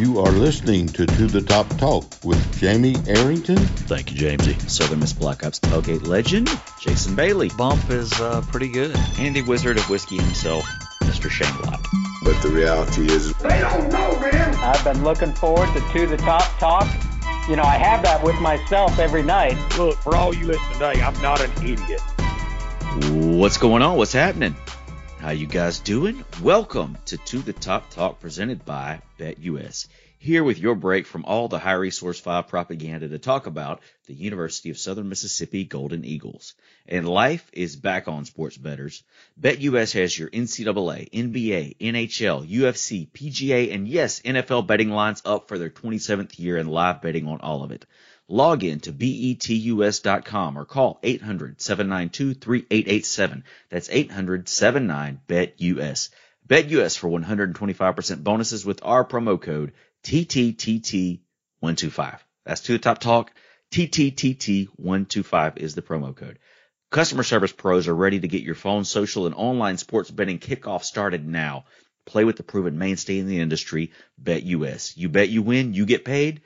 You are listening to To the Top Talk with Jamie Arrington. Thank you, Jamesy. Southern Miss Black Ops tailgate legend, Jason Bailey. Bump is uh, pretty good. And the Wizard of Whiskey himself, Mr. Shane Lott. But the reality is, They don't know, man. I've been looking forward to To the Top Talk. You know, I have that with myself every night. Look, for all you listen today, I'm not an idiot. What's going on? What's happening? How you guys doing? Welcome to To the Top Talk presented by BetUS. Here with your break from all the high resource 5 propaganda to talk about the University of Southern Mississippi Golden Eagles. And life is back on sports betters. BetUS has your NCAA, NBA, NHL, UFC, PGA, and yes, NFL betting lines up for their 27th year and live betting on all of it. Log in to betus.com or call 800-792-3887. That's 800-79-BET-US. BetUS for 125% bonuses with our promo code TTTT125. That's to the top talk. TTTT125 is the promo code. Customer service pros are ready to get your phone, social, and online sports betting kickoff started now. Play with the proven mainstay in the industry, BetUS. You bet you win, you get paid.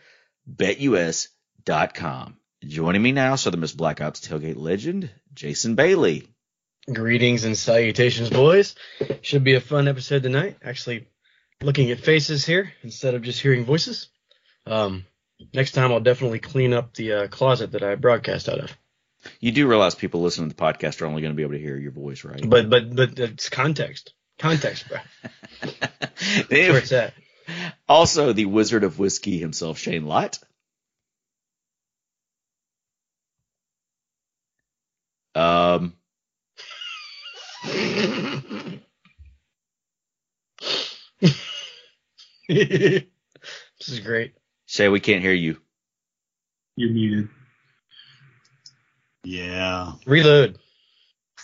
BetUS.com. Joining me now, Southern Miss Black Ops tailgate legend, Jason Bailey. Greetings and salutations, boys. Should be a fun episode tonight. Actually, looking at faces here instead of just hearing voices. Um, next time I'll definitely clean up the uh, closet that I broadcast out of. You do realize people listening to the podcast are only going to be able to hear your voice, right? But but but it's context. Context, bro. Where it's at. Also, the Wizard of Whiskey himself, Shane Lott. Um, this is great. Say we can't hear you. You're muted. Yeah. Reload.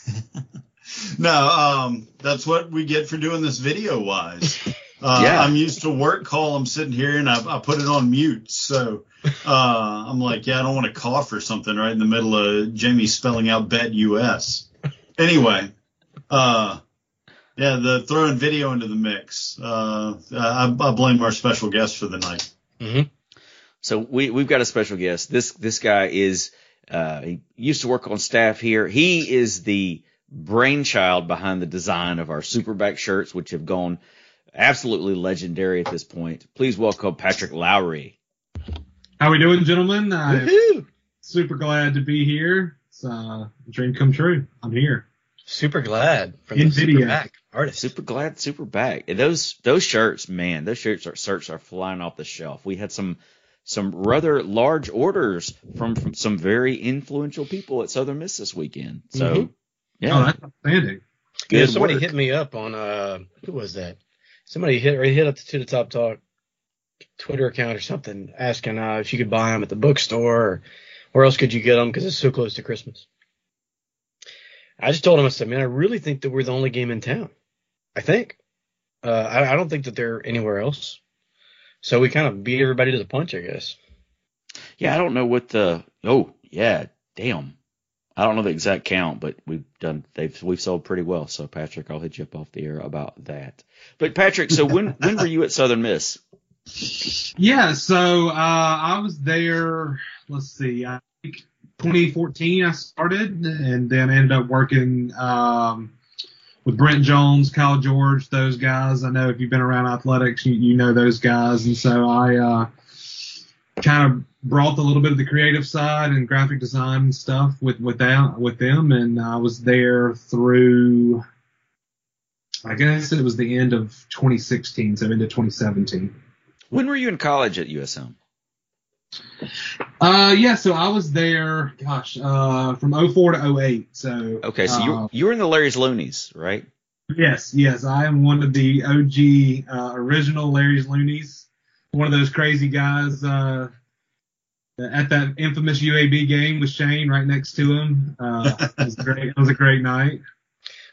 no, um, that's what we get for doing this video wise. Uh, Yeah. I'm used to work call. I'm sitting here and I, I put it on mute. So uh, I'm like, yeah, I don't want to cough or something right in the middle of Jamie spelling out bet US. Anyway, uh, yeah, the throwing video into the mix. Uh, I, I blame our special guest for the night. hmm So we we've got a special guest. This this guy is uh, he used to work on staff here. He is the brainchild behind the design of our Superback shirts, which have gone absolutely legendary at this point. Please welcome Patrick Lowry. How we doing, gentlemen? I'm Woohoo! super glad to be here. It's uh, a dream come true. I'm here. Super glad from the NVIDIA. super back artist. Super glad, super back. And those those shirts, man, those shirts are shirts are flying off the shelf. We had some some rather large orders from, from some very influential people at Southern Miss this weekend. So Mhm. yeah, Oh, that's outstanding. good yeah, somebody work. hit me up on uh who was that? Somebody hit or hit up the to the top talk Twitter account or something asking uh, if you could buy them at the bookstore or where else could you get them because it's so close to Christmas. I just told him I said, man, I really think that we're the only game in town. I think. Uh, I, I don't think that they're anywhere else. So we kind of beat everybody to the punch, I guess. Yeah, I don't know what the oh yeah, damn. I don't know the exact count, but we've done they've we've sold pretty well. So Patrick, I'll hit you up off the air about that. But Patrick, so when when were you at Southern Miss? Yeah, so uh, I was there. Let's see, I think 2014 I started, and then ended up working um, with Brent Jones, Kyle George, those guys. I know if you've been around athletics, you, you know those guys, and so I uh, kind of brought a little bit of the creative side and graphic design and stuff with with that with them, and I was there through. I guess it was the end of 2016, so into 2017. When were you in college at USM? Uh, yeah, so I was there, gosh, uh, from 04 to 08. So Okay, so uh, you you were in the Larry's Loonies, right? yes, yes, I am one of the OG uh, original Larry's Loonies, one of those crazy guys uh, at that infamous UAB game with Shane right next to him. Uh, it was great. It was a great night.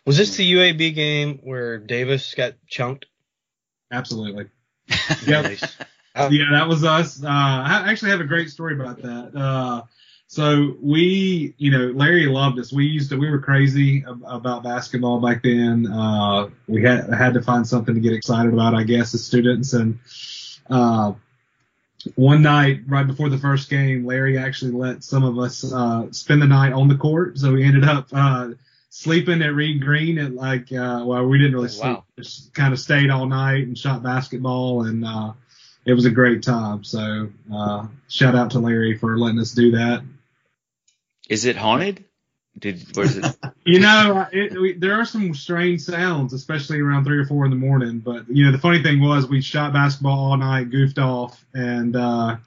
Was this the UAB game where Davis got chunked? Absolutely. Yep. Nice. yeah, that was us. Uh, I actually have a great story about that. Uh, so we, you know, Larry loved us. We used to, we were crazy ab- about basketball back then. Uh, we had had to find something to get excited about, I guess, as students. And uh, one night right before the first game, Larry actually let some of us uh, spend the night on the court, so we ended up uh, sleeping at Reed Green at like uh, well, we didn't really sleep, wow. just kind of stayed all night and shot basketball, and uh, it was a great time. So uh, shout out to Larry for letting us do that. Is it haunted? Did was it? You know, it, we, there are some strange sounds, especially around three or four in the morning. But you know, the funny thing was we shot basketball all night, goofed off, and uh,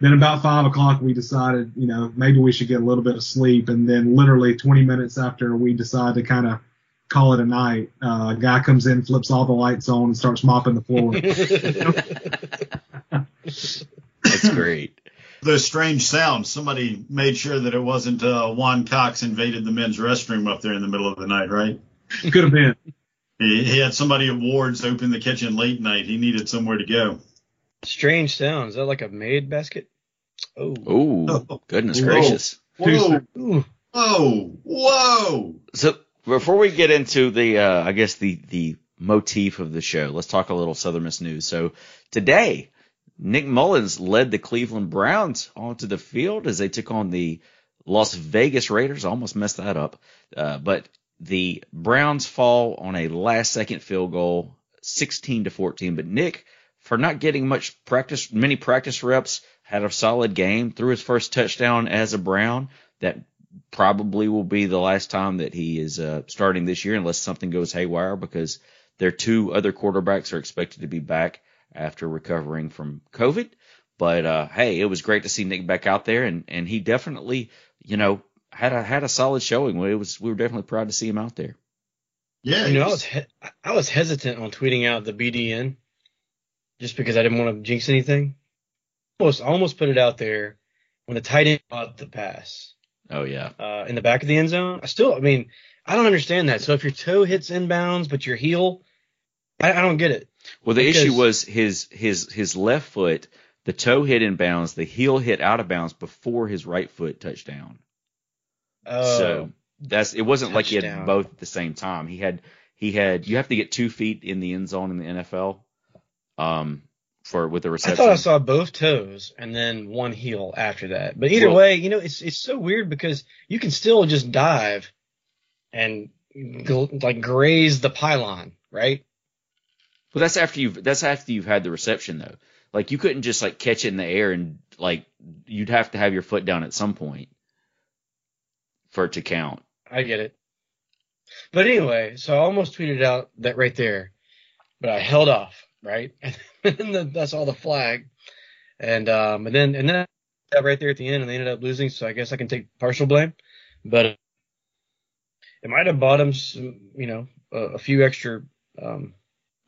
then about five o'clock we decided, you know, maybe we should get a little bit of sleep. And then literally 20 minutes after we decide to kind of call it a night, uh, a guy comes in, flips all the lights on, and starts mopping the floor. That's great. Those strange sounds. Somebody made sure that it wasn't uh, Juan Cox invaded the men's restroom up there in the middle of the night, right? Could have been. He, he had somebody at Ward's open the kitchen late night. He needed somewhere to go. Strange sounds. Is that like a maid basket? Oh. Ooh, goodness Whoa. gracious. Whoa, Ooh. whoa, whoa! So before we get into the, uh, I guess the the motif of the show, let's talk a little Southern Miss news. So today, Nick Mullens led the Cleveland Browns onto the field as they took on the Las Vegas Raiders. I almost messed that up, uh, but the Browns fall on a last second field goal, 16 to 14. But Nick, for not getting much practice, many practice reps, had a solid game, threw his first touchdown as a Brown. That probably will be the last time that he is uh, starting this year, unless something goes haywire, because their two other quarterbacks are expected to be back after recovering from COVID. But uh, hey, it was great to see Nick back out there, and and he definitely, you know, had a had a solid showing. It was we were definitely proud to see him out there. Yeah, You know, I was he- I was hesitant on tweeting out the BDN just because I didn't want to jinx anything. Almost almost put it out there when the tight end caught the pass Oh yeah, uh, in the back of the end zone. I still, I mean, I don't understand that. So if your toe hits inbounds but your heel, I, I don't get it. Well, the Because- issue was his his his left foot, the toe hit in bounds, the heel hit out of bounds before his right foot touched down. Oh, So that's it wasn't like he had both at the same time. He had he had you have to get two feet in the end zone in the NFL, um, for with the reception. I thought I saw both toes and then one heel after that. But either Well- way, you know, it's it's so weird because you can still just dive and gl- like graze the pylon, right? Well, that's after you've that's after you've had the reception though. Like you couldn't just like catch it in the air and like you'd have to have your foot down at some point for it to count. I get it. But anyway, so I almost tweeted out that right there, but I held off, right? And then that's all the flag, and um, and then and then right there at the end, and they ended up losing. So I guess I can take partial blame, but it might have bought him, some, you know, a, a few extra um,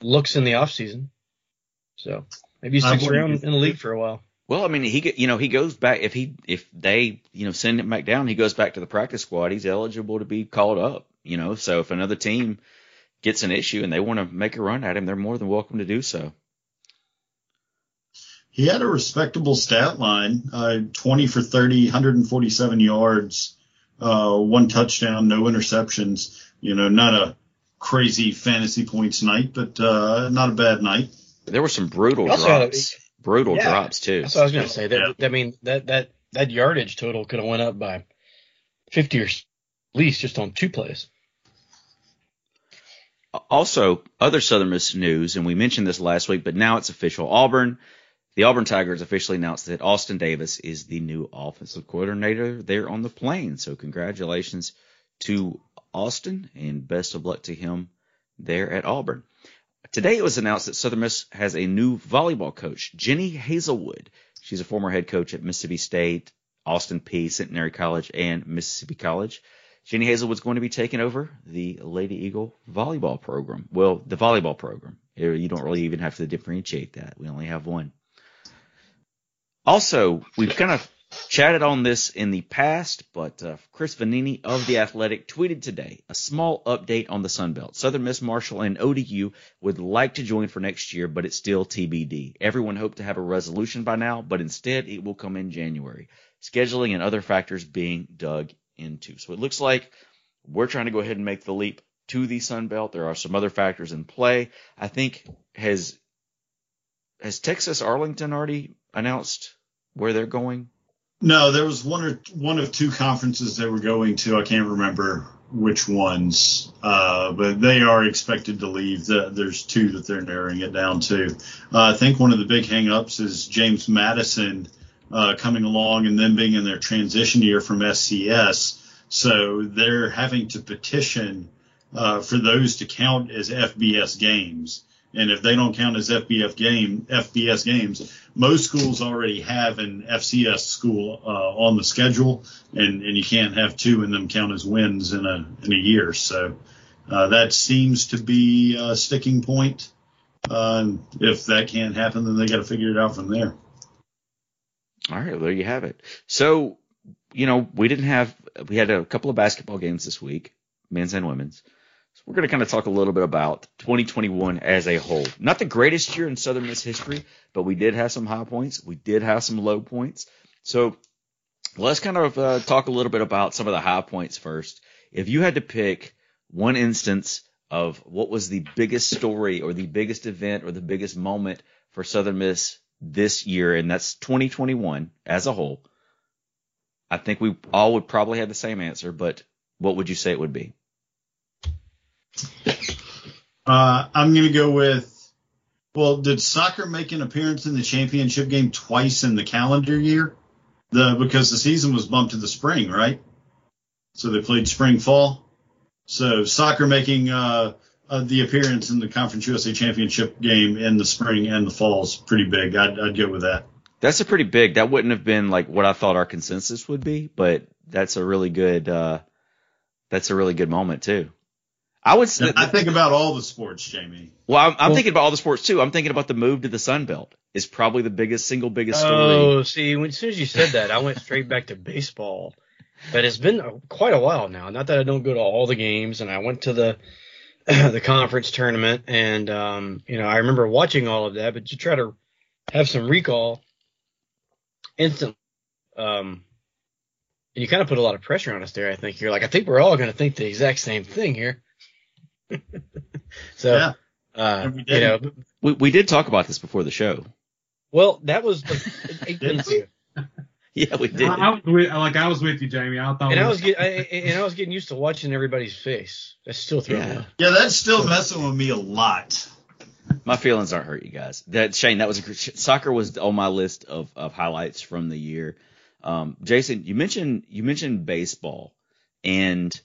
looks in the off season. So maybe he sticks around in the league for a while. Well, I mean, he you know he goes back if he if they you know send him back down, he goes back to the practice squad. He's eligible to be called up. You know, so if another team gets an issue and they want to make a run at him, they're more than welcome to do so. He had a respectable stat line, uh, 20 for 30, 147 yards, uh, one touchdown, no interceptions. You know, not a crazy fantasy points night, but uh, not a bad night. There were some brutal He also a- drops, brutal Yeah. drops too. That's what I was gonna say. That Yeah. I mean that that that yardage total could have went up by fifty or at least just on two plays. Also, other Southern Miss news, and we mentioned this last week, but now it's official. Auburn, the Auburn Tigers officially announced that Austin Davis is the new offensive coordinator there on the Plains. So congratulations to Austin and best of luck to him there at Auburn. Today it was announced that Southern Miss has a new volleyball coach, Jenny Hazelwood. She's a former head coach at Mississippi State, Austin Peay, Centenary College, and Mississippi College. Jenny Hazelwood's going to be taking over the Lady Eagle volleyball program. Well, the volleyball program. You you don't really even have to differentiate that. We only have one. Also, we've kind of chatted on this in the past, but uh, Chris Vannini of The Athletic tweeted today a small update on the Sun Belt. Southern Miss Marshall and ODU would like to join for next year, but it's still TBD. Everyone hoped to have a resolution by now, but instead it will come in January. Scheduling and other factors being dug into. So it looks like we're trying to go ahead and make the leap to the Sun Belt. There are some other factors in play. I think has has Texas Arlington already announced where they're going? No, there was one or one of two conferences they were going to. I can't remember which ones, uh, but they are expected to leave. The, there's two that they're narrowing it down to. Uh, I think one of the big hangups is James Madison uh, coming along and then being in their transition year from FCS. So they're having to petition uh, for those to count as FBS games. And if they don't count as FBF game, FBS games, most schools already have an FCS school uh, on the schedule, and, and you can't have two and them count as wins in a in a year. So uh, that seems to be a sticking point. Uh, if that can't happen, then they got to figure it out from there. All right, well, there you have it. So, you know, we didn't have we had a couple of basketball games this week, men's and women's. So we're going to kind of talk a little bit about 2021 as a whole. Not the greatest year in Southern Miss history, but we did have some high points. We did have some low points. So let's kind of uh, talk a little bit about some of the high points first. If you had to pick one instance of what was the biggest story or the biggest event or the biggest moment for Southern Miss this year, and that's 2021 as a whole, I think we all would probably have the same answer, but what would you say it would be? Uh, I'm going to go with. Well, did soccer make an appearance in the championship game twice in the calendar year? The because the season was bumped to the spring, right? So they played spring fall. So soccer making uh, uh, the appearance in the Conference USA Championship game in the spring and the fall is pretty big. I'd, I'd go with that. That's a pretty big. That wouldn't have been like what I thought our consensus would be, but that's a really good. Uh, that's a really good moment too. I would. And I think about all the sports, Jamie. Well, I'm, I'm thinking about all the sports too. I'm thinking about the move to the Sun Belt is probably the biggest single biggest story. Oh, see, when, as soon as you said that, I went straight back to baseball. But it's been quite a while now. Not that I don't go to all the games, and I went to the the conference tournament, and um, you know I remember watching all of that. But to try to have some recall, instant, um, and you kind of put a lot of pressure on us there. I think you're like, I think we're all going to think the exact same thing here. so, Yeah. uh, we you didn't. know, We we did talk about this before the show. well, that was like eight minutes ago. Yeah, we did. I, I was with, like I was with you, Jamie. I thought And we- I was get, I, and I was getting used to watching everybody's face. That's still throwing Yeah. Yeah, that's still messing with me a lot. My feelings aren't hurt, you guys. That Shane, that was a, gr- soccer was on my list of, of highlights from the year. Um, Jason, you mentioned you mentioned baseball, and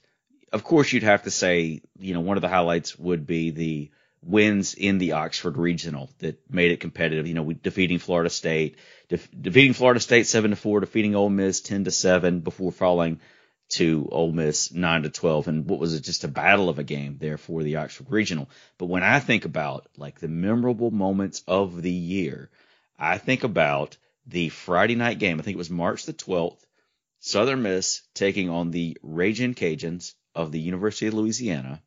of course you'd have to say, you know, one of the highlights would be the wins in the Oxford Regional that made it competitive. You know, defeating Florida State, def- defeating Florida State seven to four, defeating Ole Miss ten to seven before falling to Ole Miss nine to twelve, and what was it just a battle of a game there for the Oxford Regional. But when I think about like the memorable moments of the year, I think about the Friday night game. I think it was March the 12th. Southern Miss taking on the Raging Cajuns of the University of Louisiana.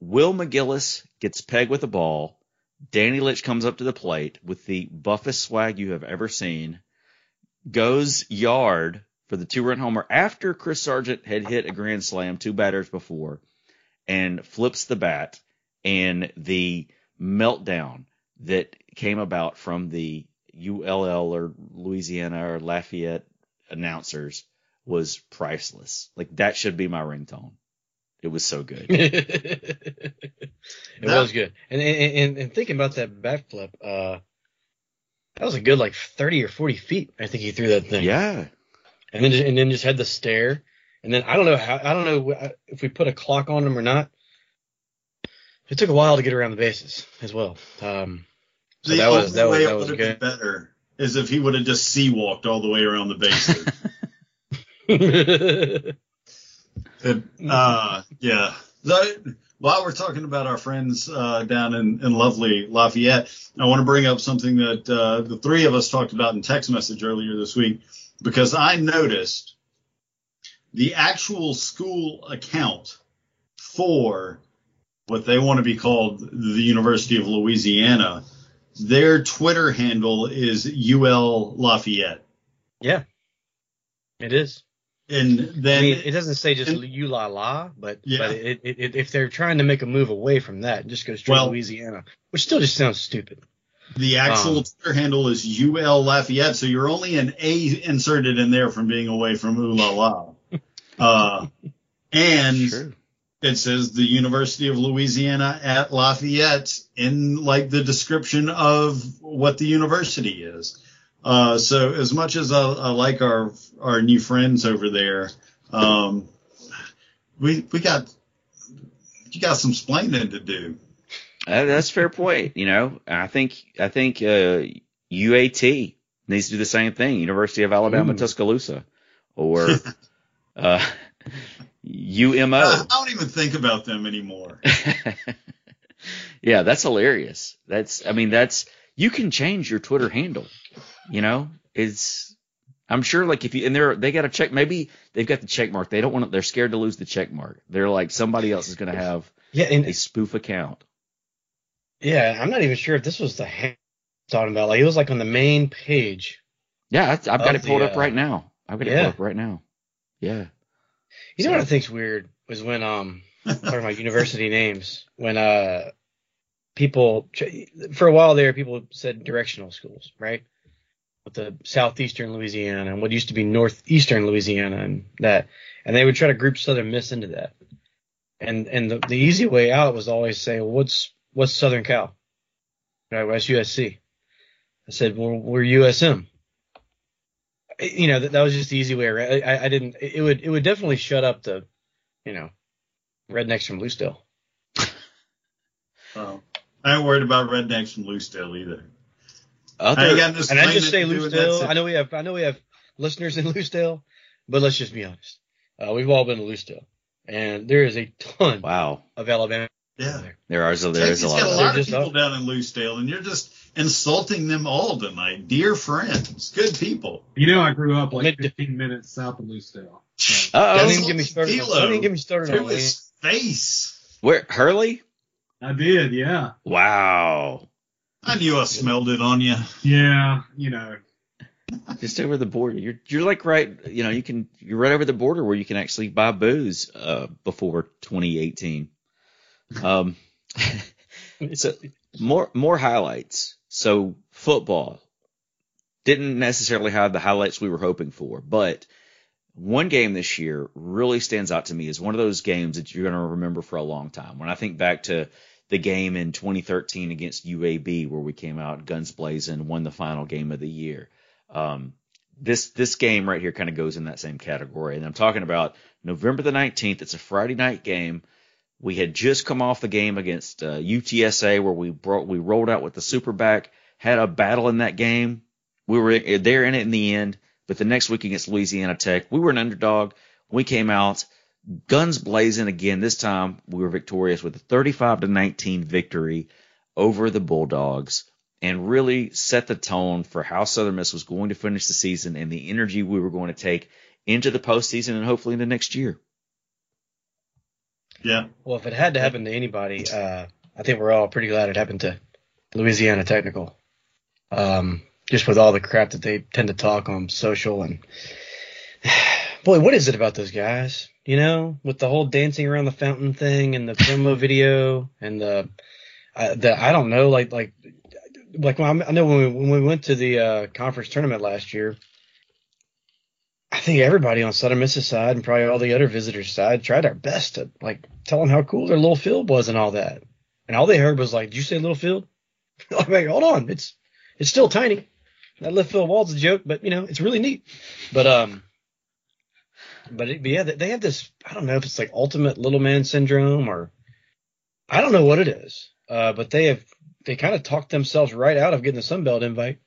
Will McGillis gets pegged with a ball. Danny Lynch comes up to the plate with the buffest swag you have ever seen. Goes yard for the two run homer after Chris Sargent had hit a grand slam two batters before and flips the bat and the meltdown that came about from the ULL or Louisiana or Lafayette announcers was priceless. Like that should be my ringtone. It was so good. it That- was good. And, and and and thinking about that backflip, uh, that was a good like thirty or forty feet. I think he threw that thing. yeah. And then and then just had the stare. And then I don't know how I don't know if we put a clock on him or not. It took a while to get around the bases as well. Um, so the that was only that was way that it would have been better is if he would have just sea walked all the way around the bases. But, uh, yeah. The- while we're talking about our friends uh, down in, in lovely Lafayette, I want to bring up something that uh, the three of us talked about in text message earlier this week because I noticed the actual school account for what they want to be called the University of Louisiana. Their Twitter handle is UL Lafayette. yeah, it is. And I then mean, it doesn't say just and- you la la, but Yeah. but it, it, it, if they're trying to make a move away from that, it just go straight Well- Louisiana, which still just sounds stupid. The actual Um, Twitter handle is UL Lafayette, so you're only an A inserted in there from being away from Ooh La La. Uh, and True. it says the University of Louisiana at Lafayette in like the description of what the university is. Uh, so as much as I, I like our our new friends over there, um, we we got you got some splaining to do. Uh, that's a fair point. You know, I think I think uh, UAT needs to do the same thing. University of Alabama Ooh. Tuscaloosa, or uh, I, UMO. I don't even think about them anymore. yeah, that's hilarious. That's I mean that's you can change your Twitter handle. You know, it's I'm sure like if you and they're they got a check maybe they've got the check mark. They don't want to, they're scared to lose the check mark. They're like somebody else is going to have Yeah, and a spoof account. yeah, I'm not even sure if this was the hand talking about. Like it was like on the main page. Yeah, I've got it pulled the, up right now. I've got it pulled up right now. Yeah. You know what I think's weird was when um talking about university names when uh people for a while there people said directional schools right with the southeastern Louisiana and what used to be northeastern Louisiana and that and they would try to group Southern Miss into that. And and the, the easy way out was always say well, what's what's Southern Cal? Right what's USC I said well we're USM you know that, that was just the easy way around. I, I didn't it would it would definitely shut up the you know rednecks from Lucedale Um, I ain't worried about rednecks from Lucedale either. Other, I ain't got no and I just say to do, Lucedale. I know we have I know we have listeners in Lucedale, but let's just be honest. Uh, we've all been to Lucedale, and there is a ton wow. of Alabama Yeah. there. There are so there is Texas a lot got of a lot of Just people up. down in Lucedale, and you're just insulting them all tonight. Dear friends, good people. You know, I grew up like 15 minutes south of Lucedale. So. Uh Don't oh. even get me started. On, don't even get me started to on his face. Where Hurley? I did, yeah. Wow. I knew I smelled it on you. Yeah, you know. Just over the border. You're you're like right. You know you can you're right over the border where you can actually buy booze uh, before 2018. Um. so more more highlights. So football didn't necessarily have the highlights we were hoping for, but one game this year really stands out to me as one of those games that you're going to remember for a long time. When I think back to the game in 2013 against UAB where we came out guns blazing, won the final game of the year. Um, this this game right here kind of goes in that same category, and I'm talking about November the 19th. It's a Friday night game. We had just come off the game against uh, UTSA where we brought we rolled out with the superback, had a battle in that game. We were there in it in the end, but the next week against Louisiana Tech, we were an underdog. We came out guns blazing again. This time we were victorious with a 35 to 19 victory over the Bulldogs and really set the tone for how Southern Miss was going to finish the season and the energy we were going to take into the postseason and hopefully into next year. Yeah. Well, if it had to happen to anybody, uh, I think we're all pretty glad it happened to Louisiana Technical. Um, just with all the crap that they tend to talk on social and boy, what is it about those guys? You know, with the whole dancing around the fountain thing and the promo video and the, uh, the I don't know, like like like when I know when we when we went to the uh, conference tournament last year. I think everybody on Southern Miss's side and probably all the other visitors' side tried our best to like tell them how cool their little field was and all that. And all they heard was like, "Did you say little field?" I'm like, "Hold on, it's it's still tiny. That left field wall's a joke, but you know it's really neat." But um, but, it, but yeah, they- they have this. I don't know if it's like ultimate little man syndrome or I don't know what it is. Uh, but they have they kind of talked themselves right out of getting the Sun Belt invite.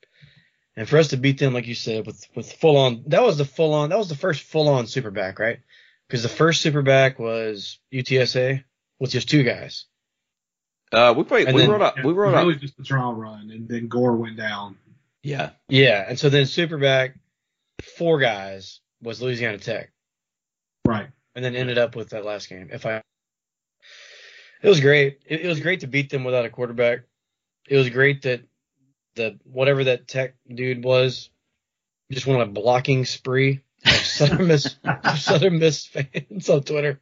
And for us to beat them, like you said, with with full on, that was the full on, that was the first full on superback, right? Because the first superback was UTSA with just two guys. Uh, we played, And we then- wrote out, Yeah, we it wrote was out, really just the trial run, and then Gore went down. yeah, Yeah, and so then superback, four guys was Louisiana Tech, Right. and then ended up with that last game. If I, it was great. It, it was great to beat them without a quarterback. It was great that the whatever that Tech dude was just went on a blocking spree. Like Southern Miss Southern Miss fans on Twitter.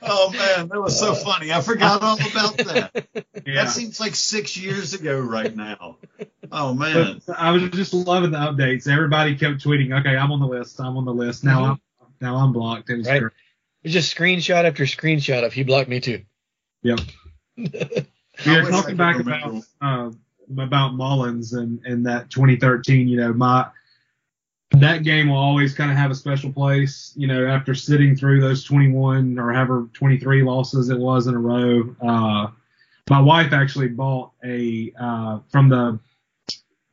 Oh man, that was so uh, funny. I forgot all about that. Yeah. That seems like six years ago right now. Oh man. But I was just loving the updates. Everybody kept tweeting, "Okay, I'm on the list. I'm on the list." Now mm-hmm. I'm now I'm blocked. It was Right. It's just screenshot after screenshot of he blocked me too. Yep. I Yeah, wish I talking back about uh, about Mullens and and that 2013, you know, my that game will always kind of have a special place. You know, after sitting through those 21 or however 23 losses it was in a row, uh, my wife actually bought a uh, from the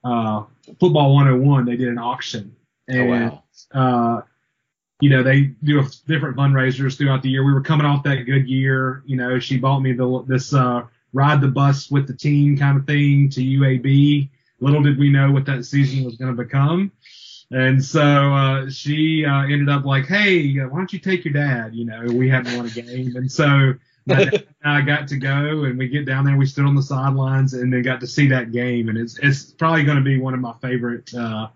uh, Football 101. They did an auction, Oh and wow. You know, they do different fundraisers throughout the year. We were coming off that good year. You know, she bought me the this uh, ride the bus with the team kind of thing to UAB. Little did we know what that season was going to become. And so uh, she uh, ended up like, hey, uh, why don't you take your dad? You know, we hadn't won a game, and so and I got to go, and we get down there. We stood on the sidelines, and then got to see that game, and it's it's probably going to be one of my favorite uh,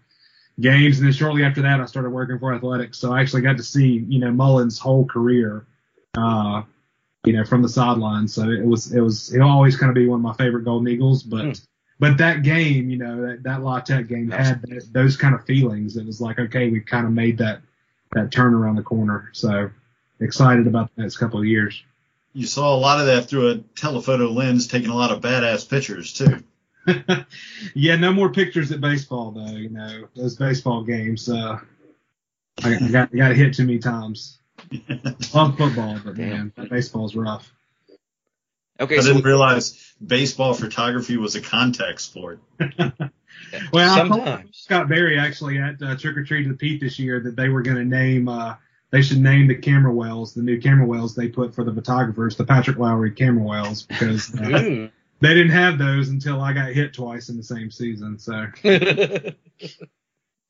games. And then shortly after that, I started working for athletics, so I actually got to see you know Mullens' whole career, uh, you know, from the sidelines. So it was it was it'll always kind of be one of my favorite Golden Eagles, but. Hmm. But that game, you know, that, that La Tech game had th- those kind of feelings. It was like, okay, we kind of made that, that turn around the corner. So excited about the next couple of years. You saw a lot of that through a telephoto lens, taking a lot of badass pictures too. yeah, no more pictures at baseball though. You know, those baseball games, uh, I, I got, got hit too many times. Love football, but man, that baseball's rough. Okay, I so didn't realize baseball photography was a contact sport. Well, I told Scott Berry actually at uh, Trick or Treat to the Pete this year that they were going to name, uh, they should name the camera wells, the new camera wells they put for the photographers, the Patrick Lowry camera wells, because uh, Ooh. They didn't have those until I got hit twice in the same season. So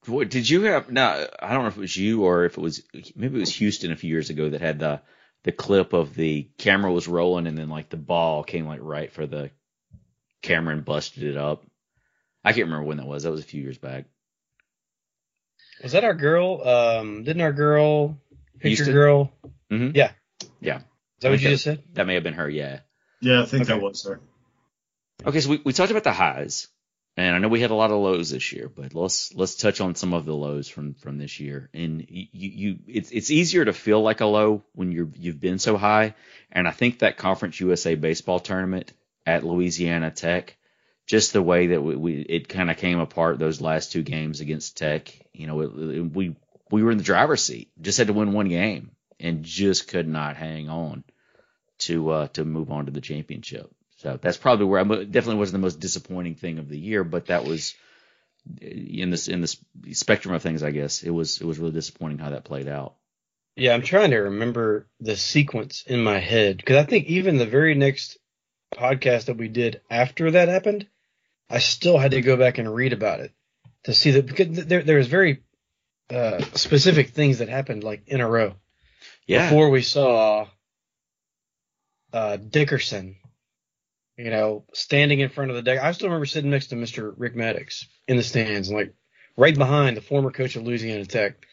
What, did you have? No, I don't know if it was you or if it was maybe it was Houston a few years ago that had the the clip of the camera was rolling and then like the ball came like right for the camera and busted it up. I can't remember when that was. That was a few years back. Was that our girl? Um, didn't our girl picture Houston? girl? Mhm. Yeah. Yeah. Is that what you Okay. just said? That may have been her. Yeah. Yeah, I think Okay. that was her. Okay, so we, we talked about the highs, and I know we had a lot of lows this year, but let's let's touch on some of the lows from from this year. And you, you it's it's easier to feel like a low when you're you've been so high, and I think that Conference USA baseball tournament at Louisiana Tech, just the way that we, we it kind of came apart those last two games against Tech, you know, it, it- we we were in the driver's seat, just had to win one game, and just could not hang on to uh to move on to the championship. So that's probably where I definitely wasn't the most disappointing thing of the year, but that was in this in this spectrum of things. I guess it was it was really disappointing how that played out. Yeah, I'm trying to remember the sequence in my head because I think even the very next podcast that we did after that happened, I still had to go back and read about it to see that because there there's very uh, specific things that happened like in a row Yeah, before we saw uh, Dickerson, you know, standing in front of the deck. I still remember sitting next to Mr. Rick Maddox in the stands, like right behind the former coach of Louisiana Tech.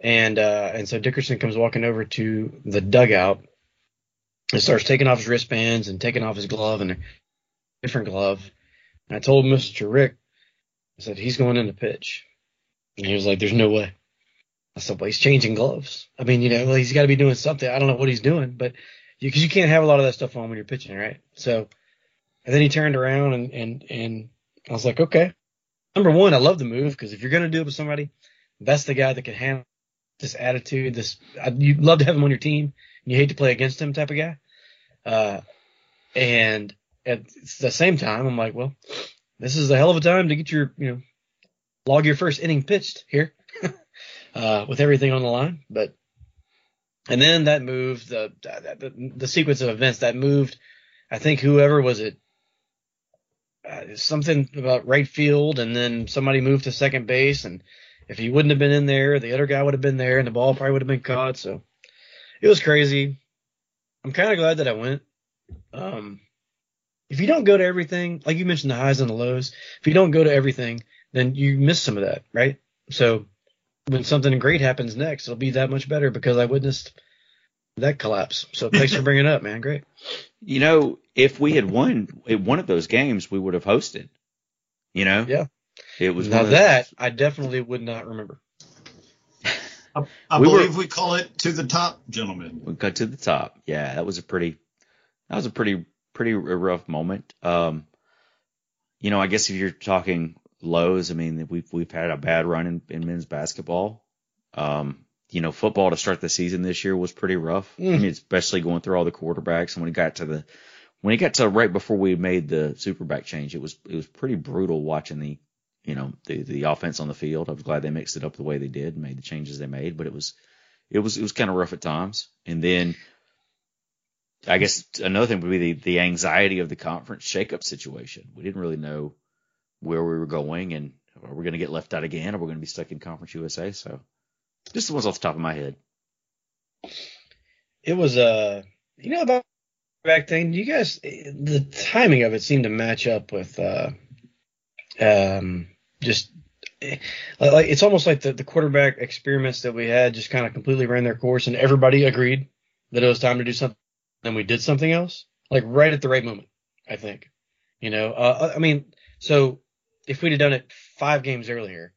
And uh, and so Dickerson comes walking over to the dugout and starts taking off his wristbands and taking off his glove and a different glove. And I told Mr. Rick, I said he's going in to pitch, and he was like, "There's no way." I said, "Well, he's changing gloves. I mean, you know, well, he's got to be doing something. I don't know what he's doing, but because you, can't have a lot of that stuff on when you're pitching, right?" So, and then he turned around and and and I was like, "Okay." Number one, I love the move because if you're gonna do it with somebody, that's the guy that can handle this attitude. This I, you'd love to have him on your team. And you hate to play against him, type of guy. Uh, and at the same time, I'm like, well, this is a hell of a time to get your, you know, log your first inning pitched here, uh, with everything on the line. But and then that moved the, the the sequence of events that moved. I think whoever was it, uh, something about right field, and then somebody moved to second base, and if he wouldn't have been in there, the other guy would have been there, and the ball probably would have been caught. So it was crazy. I'm kind of glad that I went. Um, if you don't go to everything, like you mentioned the highs and the lows, if you don't go to everything, then you miss some of that, right? So when something great happens next, it'll be that much better because I witnessed that collapse. So thanks for bringing it up, man. Great. You know, if we had won one of those games, we would have hosted. You know? Yeah. It was now one of that I definitely would not remember. I, I We were- believe we call it to the top, gentlemen. we got to the top. Yeah, that was a pretty that was a pretty pretty rough moment. Um, you know, I guess if you're talking lows, I mean, we've we've had a bad run in, in men's basketball. Um, you know, football to start the season this year was pretty rough. I Mm. mean, especially going through all the quarterbacks. And when it got to the when it got to right before we made the superback change, it was it was pretty brutal watching the you know the the offense on the field. I was glad they mixed it up the way they did and made the changes they made, but it was it was it was kind of rough at times. And then I guess another thing would be the the anxiety of the conference shakeup situation. We didn't really know where we were going and are we going to get left out again? Or we're going to be stuck in Conference USA? So the ones off the top of my head. It was uh you know about back thing. You guys, the timing of it seemed to match up with uh um just eh, like it's almost like the the quarterback experiments that we had just kind of completely ran their course and everybody agreed that it was time to do something. Then we did something else, like right at the right moment. I think, you know. Uh, I mean, so if we'd have done it five games earlier,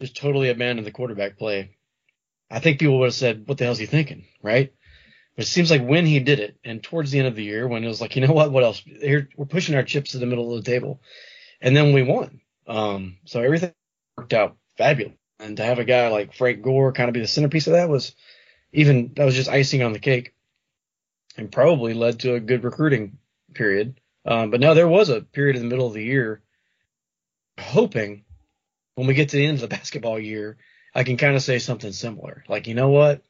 just totally abandoned the quarterback play, I think people would have said, "What the hell's he thinking?" Right? But it seems like when he did it, and towards the end of the year, when it was like, you know what, what else? Here we're pushing our chips to the middle of the table, and then we won. Um, so everything worked out fabulous. And to have a guy like Frank Gore kind of be the centerpiece of that was even that was just icing on the cake, and probably led to a good recruiting period. Um, but now there was a period in the middle of the year, hoping when we get to the end of the basketball year, I can kind of say something similar. Like, you know what?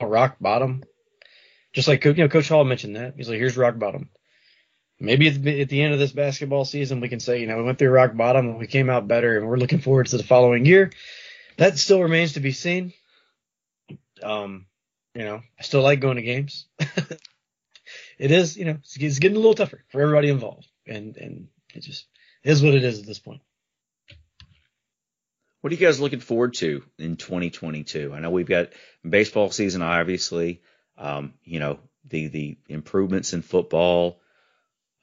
A rock bottom. Just like you know, Coach Hall mentioned that. He's like, here's rock bottom. Maybe at the, at the end of this basketball season, we can say, you know, we went through rock bottom and we came out better, and we're looking forward to the following year. That still remains to be seen. Um, you know, I still like going to games. it is, you know, it's, it's getting a little tougher for everybody involved, and and it just is what it is at this point. What are you guys looking forward to in 2022? I know we've got baseball season, obviously. Um, you know, the the improvements in football,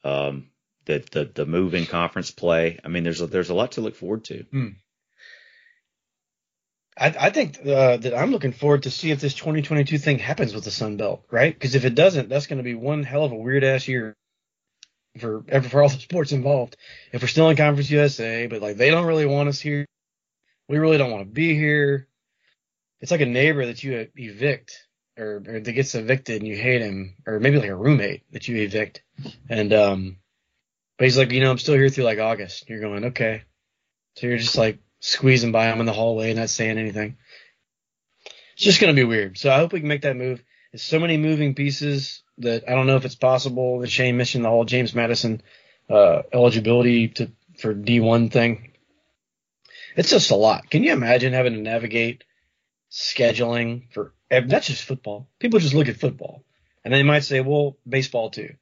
um, the the the move in conference play. I mean, there's a, there's a lot to look forward to. I, I think uh, that I'm looking forward to see if this 2022 thing happens with the Sun Belt, right? Because if it doesn't, that's going to be one hell of a weird ass year for for all the sports involved. If we're still in Conference USA, but like they don't really want us here, we really don't want to be here. It's like a neighbor that you evict or, or that gets evicted and you hate him, or maybe like a roommate that you evict, and um, but he's like, you know, I'm still here through like August. You're going okay, so you're just like squeezing by him in the hallway, and not saying anything. It's just gonna be weird. So I hope we can make that move. There's so many moving pieces that I don't know if it's possible. Shane mentioned the whole James Madison uh, eligibility to for D1 thing. It's just a lot. Can you imagine having to navigate scheduling for that's just football? People just look at football and they might say, well, baseball too.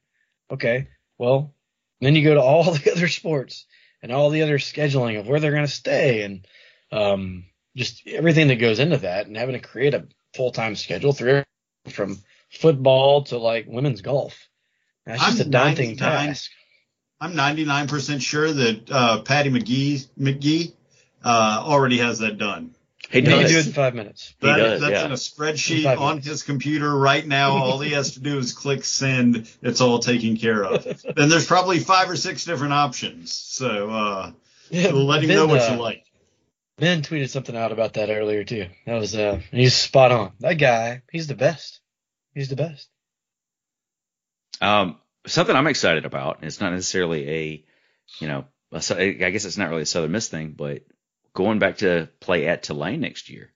Okay, well, then you go to all the other sports and all the other scheduling of where they're going to stay and um, just everything that goes into that and having to create a full time schedule through from football to like women's golf. That's just I'm a daunting 99. task. I'm 99% sure that uh, Patty McGee McGee uh, already has that done. He He can does. do it in five minutes. He That- does, that's yeah. in a spreadsheet Five on his computer right now. All he has to do is click send. It's all taken care of. then there's probably five or six different options. So uh, Yeah, let him Ben, know what uh, you like. Ben tweeted something out about that earlier too. That was uh, he's spot on. That guy, he's the best. He's the best. Um, something I'm excited about, and it's not necessarily a, you know, a, I guess it's not really a Southern Miss thing, but going back to play at Tulane next year.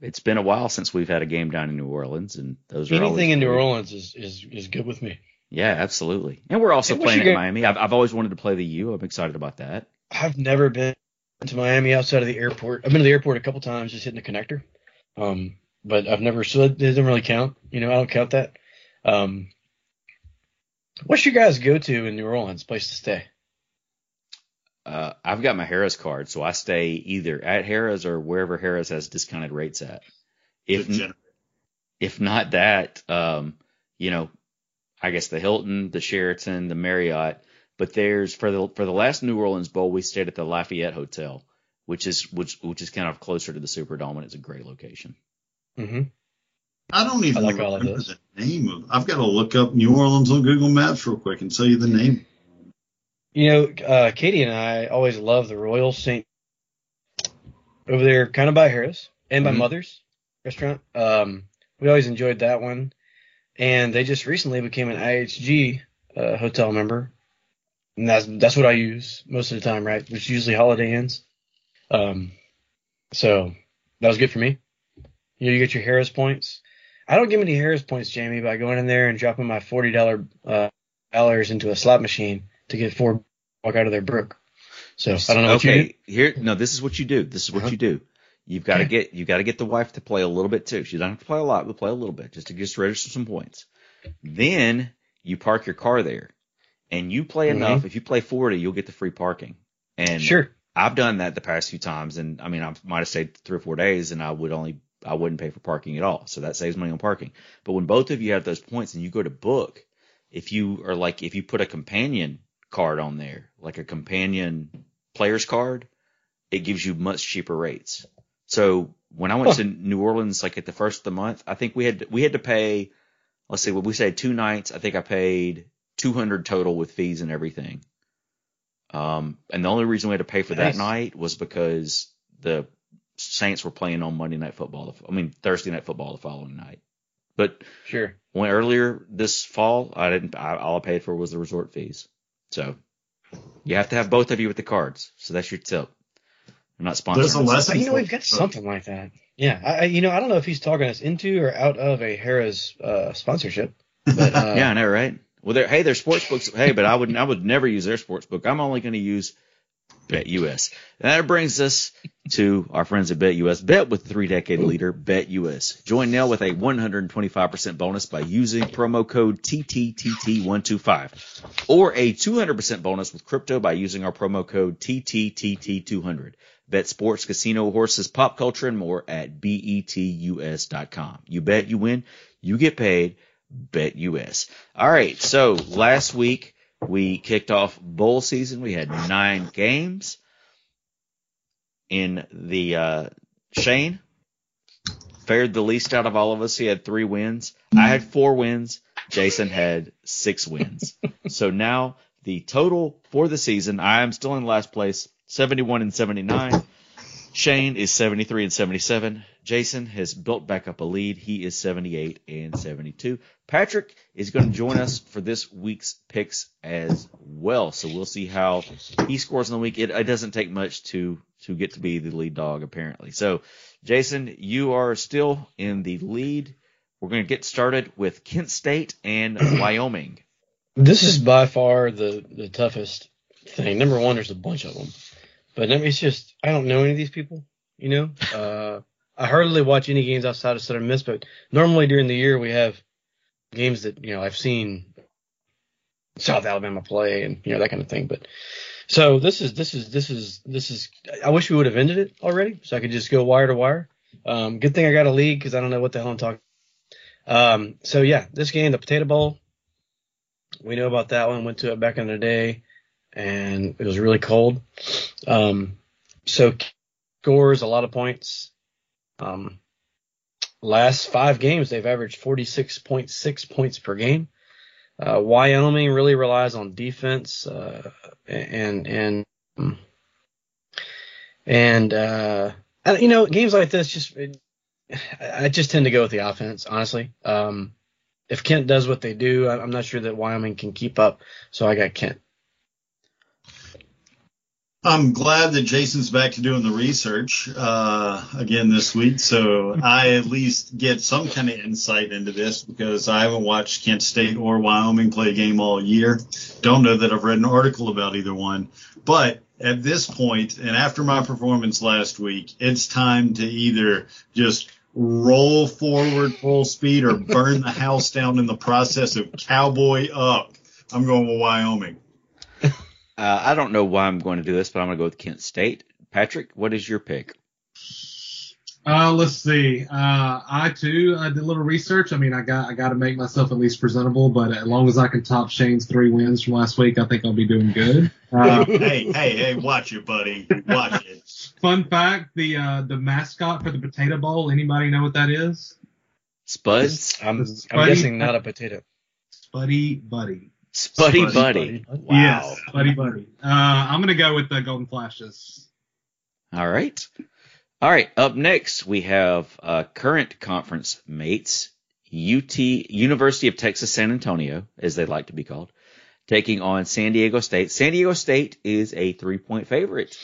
It's been a while since we've had a game down in New Orleans, and those are Anything in New. Orleans is, is is good with me. Yeah, absolutely. And we're also playing at Miami. I've, I've always wanted to play the U. I'm excited about that. I've never been to Miami outside of the airport. I've been to the airport a couple times, just hitting the connector. Um, but I've never, so it doesn't really count. You know, I don't count that. Um, what's your guys go to in New Orleans? Place to stay? Uh, I've got my Harrah's card, so I stay either at Harrah's or wherever Harrah's has discounted rates at. If Degenerate. if not that, um, you know, I guess the Hilton, the Sheraton, the Marriott. But there's for the for the last New Orleans Bowl, we stayed at the Lafayette Hotel, which is which which is kind of closer to the Superdome, and it's a great location. hmm I don't even I like all of remember those. the name of. I've got to look up New Orleans on Google Maps real quick and tell you the name. You know, uh, Katie and I always love the Royal St. over there, kind of by Harrah's and by Mhm. Mother's restaurant. Um, we always enjoyed that one, and they just recently became an IHG uh, hotel member, and that's that's what I use most of the time, right? Which is usually Holiday Inns. Um, so that was good for me. You know, you get your Harrah's points. I don't give any Harrah's points, Jamie, by going in there and dropping my forty dollar uh, dollars into a slot machine to get four walk out of their brook. So I don't know what you do. okay, here no, this is what you do. This is what Uh-huh. you do. You've got to Okay. get you got to get the wife to play a little bit too. She doesn't have to play a lot, but play a little bit just to just register some points. Then you park your car there, and you play Mhm. enough. If you play forty, you'll get the free parking. And Sure. I've done that the past few times, and I mean, I might have stayed three or four days, and I would only I wouldn't pay for parking at all, so that saves money on parking. But when both of you have those points and you go to book, if you are like if you put a companion card on there, like a companion player's card, it gives you much cheaper rates. So when I went Huh. to New Orleans, like at the first of the month, I think we had we had to pay. Let's see, what we said two nights. I think I paid two hundred total with fees and everything. Um, and the only reason we had to pay for Nice. that night was because the Saints were playing on Monday Night Football. I mean Thursday Night Football the following night. But Sure. when earlier this fall, I didn't. I, all I paid for was the resort fees. So you have to have both of you with the cards. So that's your tip. I'm not sponsored. There's a lesson. you know, we've got something like that. Yeah. I, I, you know, I don't know if he's talking us into or out of a Harrah's uh, sponsorship. But, uh, yeah, I know, right? Well, they're, hey, their sports books. Hey, but I would I would never use their sports book. I'm only going to use BetUS. That brings us to our friends at BetUS. Bet with three decade leader BetUS. Join now with a 125% bonus by using promo code TTTT125 or a 200% bonus with crypto by using our promo code TTTT200. Bet sports, casino, horses, pop culture, and more at betus.com. You bet, you win, you get paid. BetUS. All right, so last week we kicked off bowl season. We had nine games. In the uh, Shane fared the least out of all of us. He had three wins. I had four wins. Jason had six wins. so now the total for the season, I am still in last place, 71 and 79. Shane is 73 and 77. Jason has built back up a lead. He is 78 and 72. Patrick is going to join us for this week's picks as well. So we'll see how he scores in the week. It, it doesn't take much to to get to be the lead dog apparently. So Jason, you are still in the lead. We're going to get started with Kent State and Wyoming. This is by far the, the toughest thing. Number one, there's a bunch of them. But number- it's just, I don't know any of these people, you know? Uh, I hardly watch any games outside of Southern Miss, but normally during the year we have games that, you know, I've seen South Alabama play and, you know, that kind of thing. But so this is, this is, this is, this is, I wish we would have ended it already so I could just go wire to wire. Um, good thing I got a league because I don't know what the hell I'm talking. Um, so yeah, this game, the Potato Bowl, we know about that one. Went to it back in the day, and it was really cold. Um, so scores a lot of points. Um, last five games, they've averaged 46.6 points per game. Uh, Wyoming really relies on defense, uh, and, and, and, uh, you know, games like this just, it, I just tend to go with the offense, honestly. Um, if Kent does what they do, I'm not sure that Wyoming can keep up. So I got Kent. I'm glad that Jason's back to doing the research uh, again this week, so I at least get some kind of insight into this because I haven't watched Kent State or Wyoming play a game all year. Don't know that I've read an article about either one, but at this point and after my performance last week, it's time to either just roll forward full speed or burn the house down in the process of cowboy up. I'm going with Wyoming. Uh, I don't know why I'm going to do this, but I'm going to go with Kent State. Patrick, what is your pick? Uh, let's see. Uh, I too I did a little research. I mean, I got I got to make myself at least presentable, but as long as I can top Shane's three wins from last week, I think I'll be doing good. Uh, hey, hey, hey, watch it, buddy. Watch it. fun fact: the uh, the mascot for the Potato Bowl. Anybody know what that is? Spuds? I'm, I'm guessing not a potato. Spuddy Buddy. Spuddy Spuddy Buddy. Buddy. Wow. Yes, Buddy Buddy. Uh, I'm gonna go with the Golden Flashes. All right. All right. Up next, we have uh, current conference mates, UT University of Texas San Antonio, as they like to be called, taking on San Diego State. San Diego State is a three-point favorite.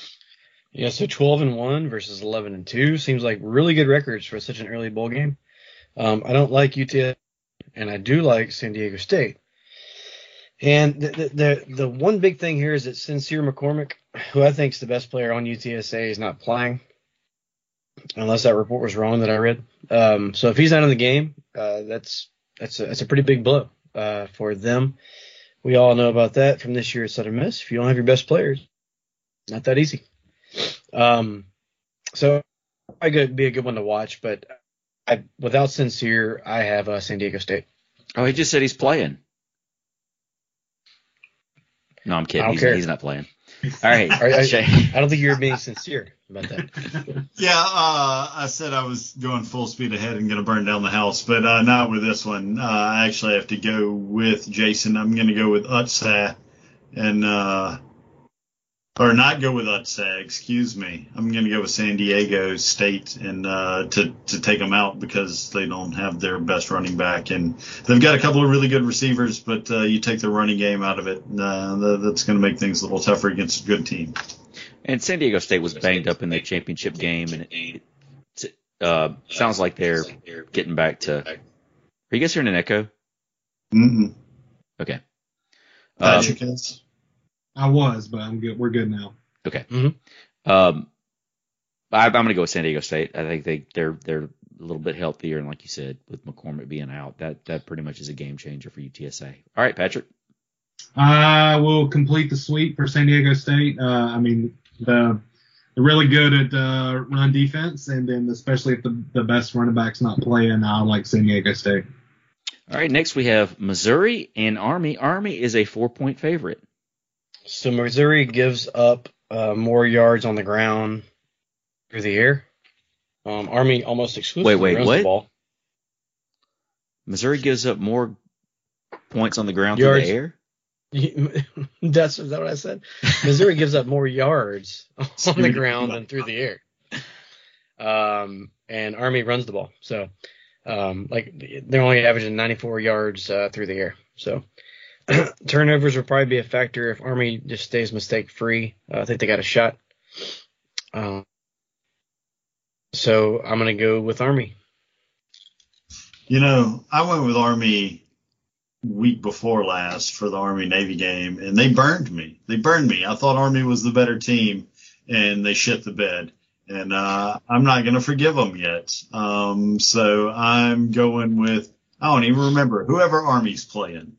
Yeah, so 12 and 1 versus 11 and 2 seems like really good records for such an early bowl game. Um, I don't like UTS, and I do like San Diego State. And the, the the one big thing here is that Sincere McCormick, who I think is the best player on UTSA, is not playing, unless that report was wrong that I read. Um, so if he's not in the game, uh, that's that's a, that's a pretty big blow uh, for them. We all know about that from this year at Southern Miss. If you don't have your best players, not that easy. Um, so I could be a good one to watch, but I, without sincere, I have uh, San Diego State. Oh, he just said he's playing. No, I'm I kidding. don't He's, care. he's not playing. All right. Are- are- Shay. I don't think you're being sincere about that. Yeah, uh, I said I was going full speed ahead and going to burn down the house, but uh, not with this one. Uh, I actually have to go with Jason. I'm going to go with Utsa and, uh, or not go with Utsa, excuse me. I'm going to go with San Diego State and uh, to to take them out because they don't have their best running back, and they've got a couple of really good receivers, but uh, you take the running game out of it, uh, that's going to make things a little tougher against a good team. And San Diego State was banged up in the championship game, and it, uh, sounds like they're getting back to. Are you guys hearing an echo? Mm-mm. Okay. Um, is? I was, but I'm good. We're good now. okay. Mm-hmm. Um, I, I'm going to go with San Diego State. I think they they're they're a little bit healthier, and like you said, with McCormick being out, that that pretty much is a game changer for UTSA. All right, Patrick. I will complete the sweep for San Diego State. Uh, I mean, the they're really good at uh, run defense, and then especially if the, the best running back's not playing, I like San Diego State. All right, next we have Missouri and Army. Army is a four point favorite. So Missouri gives up uh, more yards on the ground through the air. Um, Army almost exclusively wait, runs what? the ball. Missouri gives up more points on the ground Yards. through the air. That's is that what I said? Missouri gives up more yards on the ground than through the air. Um, and Army runs the ball. So, um, like they're only averaging 94 yards uh, through the air. So, turnovers will probably be a factor if Army just stays mistake free. Uh, I think they got a shot. Um, so I'm gonna go with Army. You know, I went with Army week before last for the Army Navy game, and they burned me. They burned me. I thought Army was the better team, and they shit the bed. And uh, I'm not going to forgive them yet. Um, so I'm going with I don't even remember whoever Army's playing.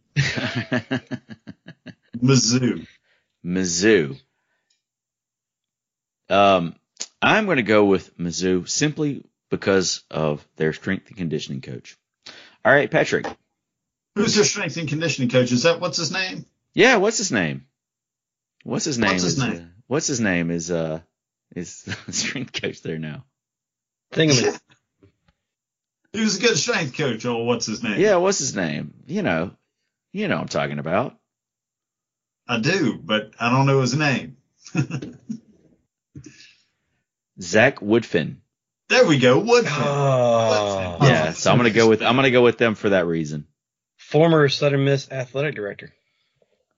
Mizzou. Mizzou. Um, I'm going to go with Mizzou simply because of their strength and conditioning coach. All right, Patrick. Who's their strength and conditioning coach? Is that what's his name? Yeah, what's his name? What's his name? What's his is, name? Uh, what's his name? Is uh is the strength coach there now? Thing of He was a good strength coach. Oh, what's his name? Yeah, what's his name? You know, you know what I'm talking about. I do, but I don't know his name. Zach Woodfin. there we go. Woodford. Oh. Yeah, so I'm gonna go with I'm gonna go with them for that reason. former Southern Miss athletic director.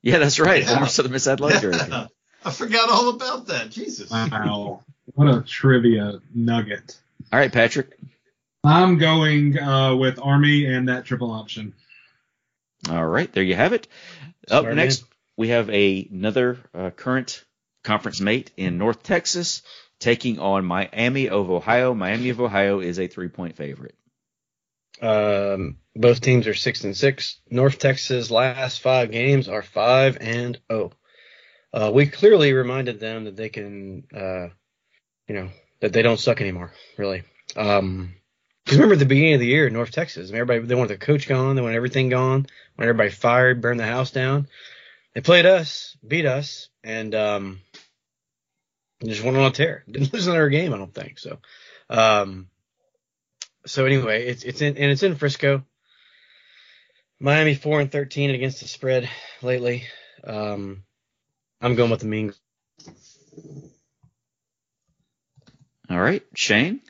Yeah, that's right. Yeah. Former Southern Miss athletic director. I forgot all about that. Jesus. Wow, what a trivia nugget! All right, Patrick. I'm going uh, with Army and that triple option. All right, there you have it. Up Smart next, man. we have a, another uh, current conference mate in North Texas taking on Miami of Ohio. Miami of Ohio is a three-point favorite. Um, both teams are six and six. North Texas last five games are five and oh. uh, we clearly reminded them that they can, uh, you know, that they don't suck anymore, really. Um, because remember at the beginning of the year in North Texas, everybody they wanted the coach gone, they wanted everything gone, wanted everybody fired, burned the house down. They played us, beat us, and um, just went on a tear. Didn't lose another game, I don't think. So, um, so anyway, it's it's in and it's in Frisco. Miami four and thirteen against the spread lately. Um, I'm going with the mean. All right, Shane.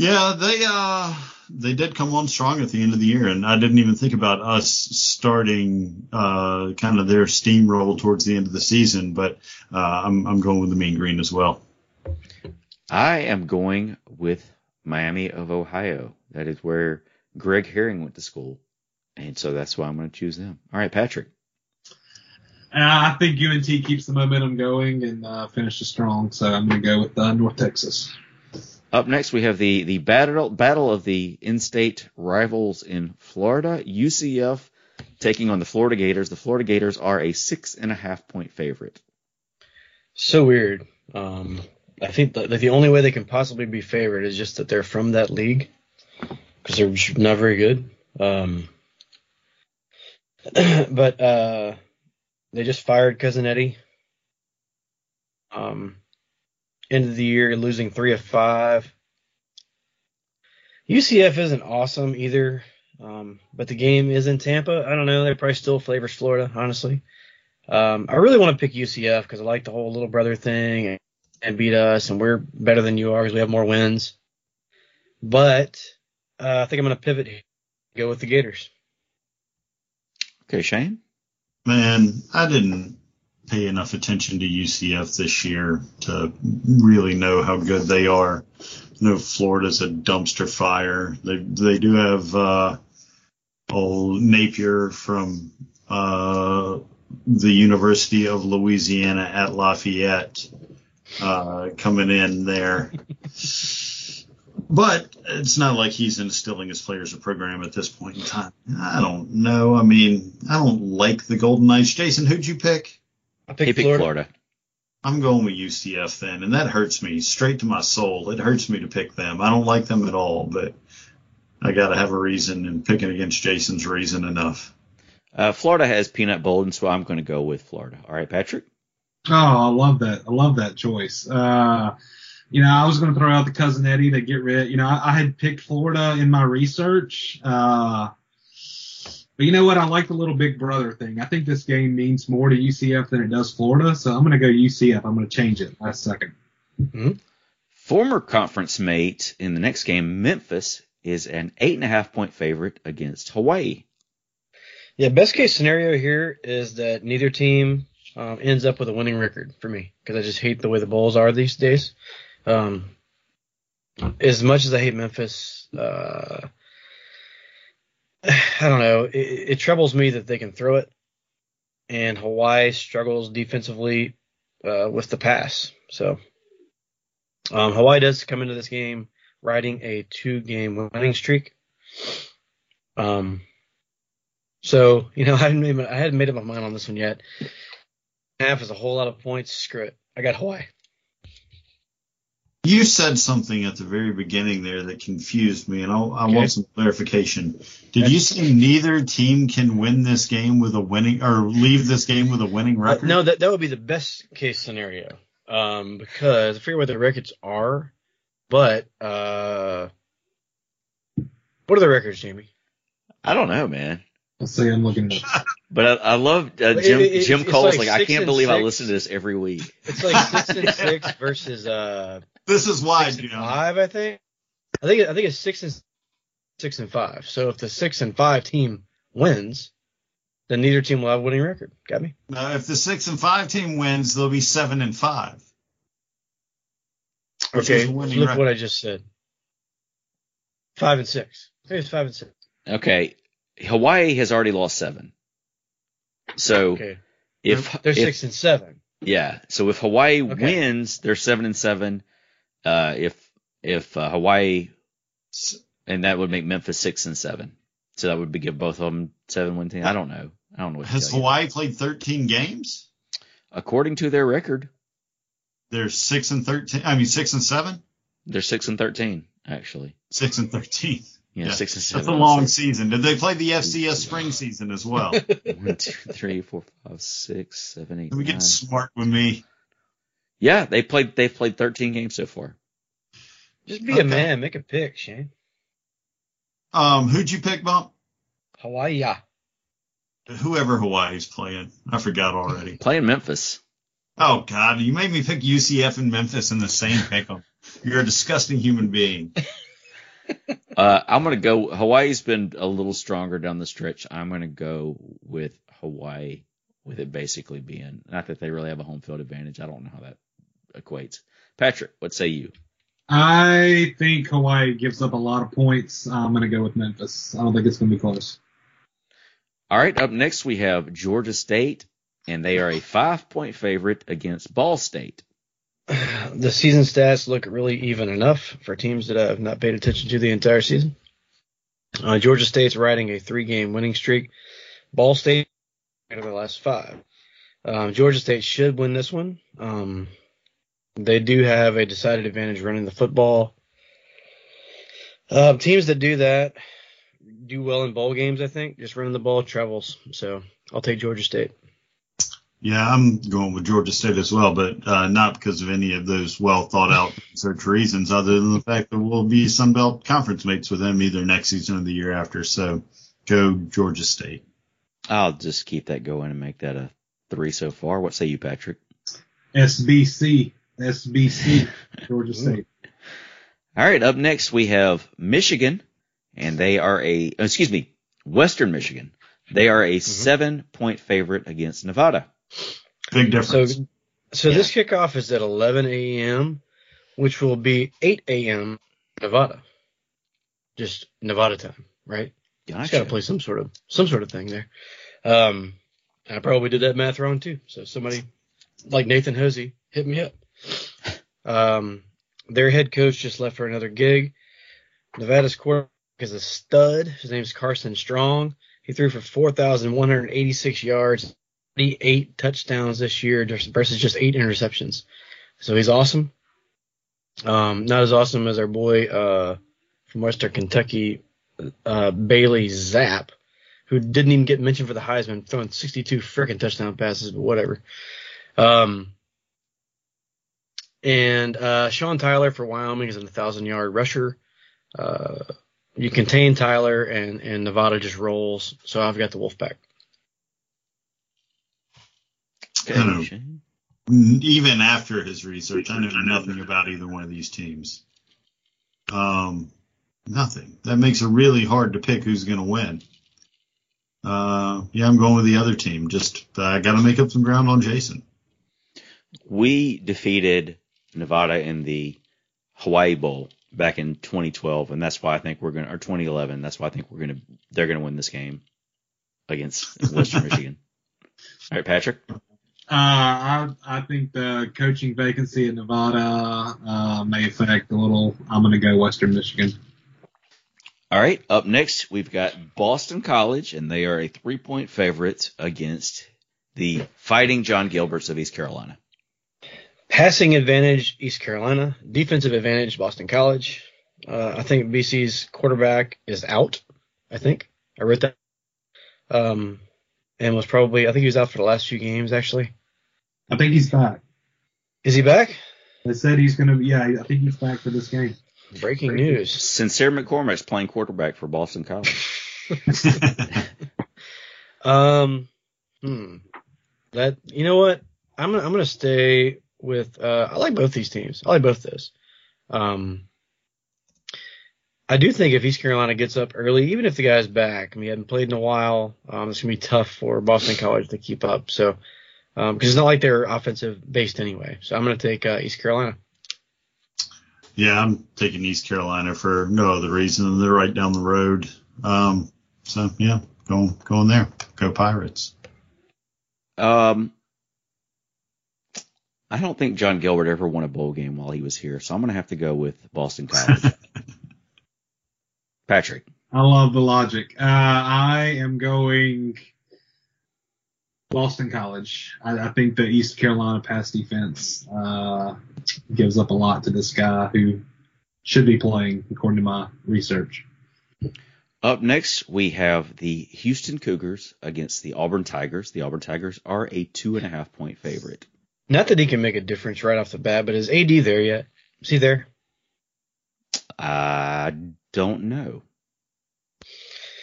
Yeah, they uh they did come on strong at the end of the year, and I didn't even think about us starting uh kind of their steamroll towards the end of the season, but uh, I'm I'm going with the Mean Green as well. I am going with Miami of Ohio. That is where Greg Herring went to school, and so that's why I'm going to choose them. All right, Patrick. Uh, I think UNT keeps the momentum going and uh, finishes strong, so I'm going to go with uh, North Texas. Up next, we have the the battle battle of the in-state rivals in Florida. UCF taking on the Florida Gators. The Florida Gators are a six and a half point favorite. So weird. Um, I think that the only way they can possibly be favored is just that they're from that league because they're not very good. Um, but uh, they just fired cousin Eddie. Um, end of the year losing three of five. UCF isn't awesome either, um, but the game is in Tampa. I don't know. They probably still flavors Florida, honestly. Um, I really want to pick UCF because I like the whole little brother thing and, and, beat us, and we're better than you are because we have more wins. But uh, I think I'm going to pivot, here. go with the Gators. Okay, Shane. Man, I didn't pay enough attention to UCF this year to really know how good they are. You know, Florida's a dumpster fire. They they do have uh, old Napier from uh, the University of Louisiana at Lafayette uh, coming in there. But it's not like he's instilling his players a program at this point in time. I don't know. I mean, I don't like the Golden Knights. Jason, who'd you pick? I He picked picked Florida. Florida. I'm going with UCF then, and that hurts me straight to my soul. It hurts me to pick them. I don't like them at all, but I got to have a reason, and picking against Jason's reason enough. Uh, Florida has Peanut Bolden, so I'm going to go with Florida. All right, Patrick. Oh, I love that. I love that choice. Uh, you know, I was going to throw out the cousin Eddie to get rid. You know, I, I had picked Florida in my research. Uh, but you know what? I like the little big brother thing. I think this game means more to UCF than it does Florida, so I'm going to go UCF. I'm going to change it last second. Former conference mate in the next game, Memphis, is an eight and a half point favorite against Hawaii. Yeah, best case scenario here is that neither team um, ends up with a winning record for me because I just hate the way the Bulls are these days. Um, as much as I hate Memphis, uh, I don't know. It, it troubles me that they can throw it, and Hawaii struggles defensively uh, with the pass. So um, Hawaii does come into this game riding a two-game winning streak. Um, so you know I hadn't made I hadn't made up my mind on this one yet. Half is a whole lot of points. Screw it. I got Hawaii. You said something at the very beginning there that confused me, and I'll, I Okay. want some clarification. Did you say neither team can win this game with a winning or leave this game with a winning Uh, record? no, that that would be the best case scenario. Um, because I forget what the records are, but uh, what are the records, Jamie? I don't know, man. Let's see. I'm looking at But I, I love uh, Jim. it- it's- Jim it's Cole's like like, I can't and believe I listen to this every week. It's like six and six versus uh This is why, six and five, I think. I think I think it's six and six and five. So if the six and five team wins, then neither team will have a winning record. Got me? Now, if the six and five team wins, they'll be seven and five. Okay, is a winning flip record. what I just said. Five and six. I think it's five and six. Okay, Hawaii has already lost seven. So Okay, if they're if- six and seven. yeah, so if Hawaii Okay. wins, they're seven and seven. Uh, if if uh, Hawaii and that would make Memphis six and seven. So that would be give both of them seven win team. I don't know. I don't know. Has tell you. Hawaii played 13 games? according to their record, They're six and thirteen. I mean, six and seven. they're six and thirteen actually. Six and thirteen. Yeah, Yeah, six and seven. That's a long season. Did they play the FCS spring season as well? One, two, three, four, five, six, seven, eight, Can we nine. get smart with me? Yeah, they played. They've played 13 games so far. Just be Okay. a man, make a pick, Shane. Um, who'd you pick, Bump? Hawaii. Whoever Hawaii's playing. I forgot already. Playing Memphis. Oh God, you made me pick UCF and Memphis in the same pick 'em. You're a disgusting human being. Uh, I'm gonna go. Hawaii's been a little stronger down the stretch. I'm gonna go with Hawaii, with it basically being not that they really have a home field advantage. I don't know how that equates. Patrick, what say you? I think Hawaii gives up a lot of points. I'm going to go with Memphis. I don't think it's going to be close. All right, up next we have Georgia State, and they are a five point favorite against Ball State. The season stats look really even enough for teams that have not paid attention to the entire season. Uh, Georgia State's riding a three-game winning streak. Ball State out of the last five. Um, Georgia State should win this one. Um, they do have a decided advantage running the football. Uh, teams that do that do well in bowl games. I think just running the ball travels. So I'll take Georgia State. Yeah, I'm going with Georgia State as well, but uh, not because of any of those well thought out research reasons, other than the fact that we'll be Sun Belt conference mates with them either next season or the year after. So go Georgia State. I'll just keep that going and make that a three so far. What say you, Patrick? SBC. SBC. Georgia State. All right, up next we have Michigan, and they are a oh, excuse me, Western Michigan. They are a seven point favorite against Nevada. Big So, difference. so this kickoff is at 11 a.m., which will be 8 a.m. Nevada. Just Nevada time, right? Just got to play some sort of some sort of thing there. Um, I probably did that math wrong too. So somebody like Nathan Hosey hit me up. Um, their head coach just left for another gig. Nevada's quarterback is a stud. His name's Carson Strong. He threw for 4,186 yards, 88 touchdowns this year versus just eight interceptions. So he's awesome. Um, not as awesome as our boy uh, from Western Kentucky, uh, Bailey Zappe, who didn't even get mentioned for the Heisman, throwing 62 freaking touchdown passes, but whatever. Um, and uh, Sean Tyler for Wyoming is a thousand yard rusher. Uh, you contain Tyler, and and Nevada just rolls. So I've got the Wolfpack. Okay, Even after his research, I knew nothing about either one of these teams. Um, nothing. That makes it really hard to pick who's going to win. Uh, yeah, I'm going with the other team. Just I got to make up some ground on Jason. We defeated Nevada in the Hawaii Bowl back in 2012, and that's why I think we're gonna or 2011. That's why I think we're gonna they're gonna win this game against Western Michigan. All right, Patrick. Uh, I I think the coaching vacancy in Nevada uh, may affect a little. I'm going to go Western Michigan. All right, up next we've got Boston College, and they are a three point favorite against the Fighting Jon Gilberts of East Carolina. Passing advantage, East Carolina. Defensive advantage, Boston College. Uh, I think BC's quarterback is out. I think I read that. Um, and was probably I think he was out for the last few games. Actually, I think he's back. is he back? They said he's going to. Yeah, I think he's back for this game. Breaking news. Sincere McCormick's playing quarterback for Boston College. Um, hmm. That you know what? I'm gonna I'm gonna stay with. Uh, I like both these teams. I like both those. Um, I do think if East Carolina gets up early, even if the guy's back, I mean, he hadn't played in a while, um, it's gonna be tough for Boston College to keep up. So, um, because it's not like they're offensive based anyway. So I'm gonna take uh, East Carolina. Yeah, I'm taking East Carolina for no other reason they're right down the road. Um, so yeah, going going there. Go Pirates. Um, I don't think Jon Gilbert ever won a bowl game while he was here, so I'm going to have to go with Boston College. Patrick. I love the logic. Uh, I am going. Boston College. I, I think the East Carolina pass defense uh, gives up a lot to this guy who should be playing, according to my research. Up next, we have the Houston Cougars against the Auburn Tigers. The Auburn Tigers are a two and a half point favorite. Not that he can make a difference right off the bat, but is AD there yet? Is he there? I don't know.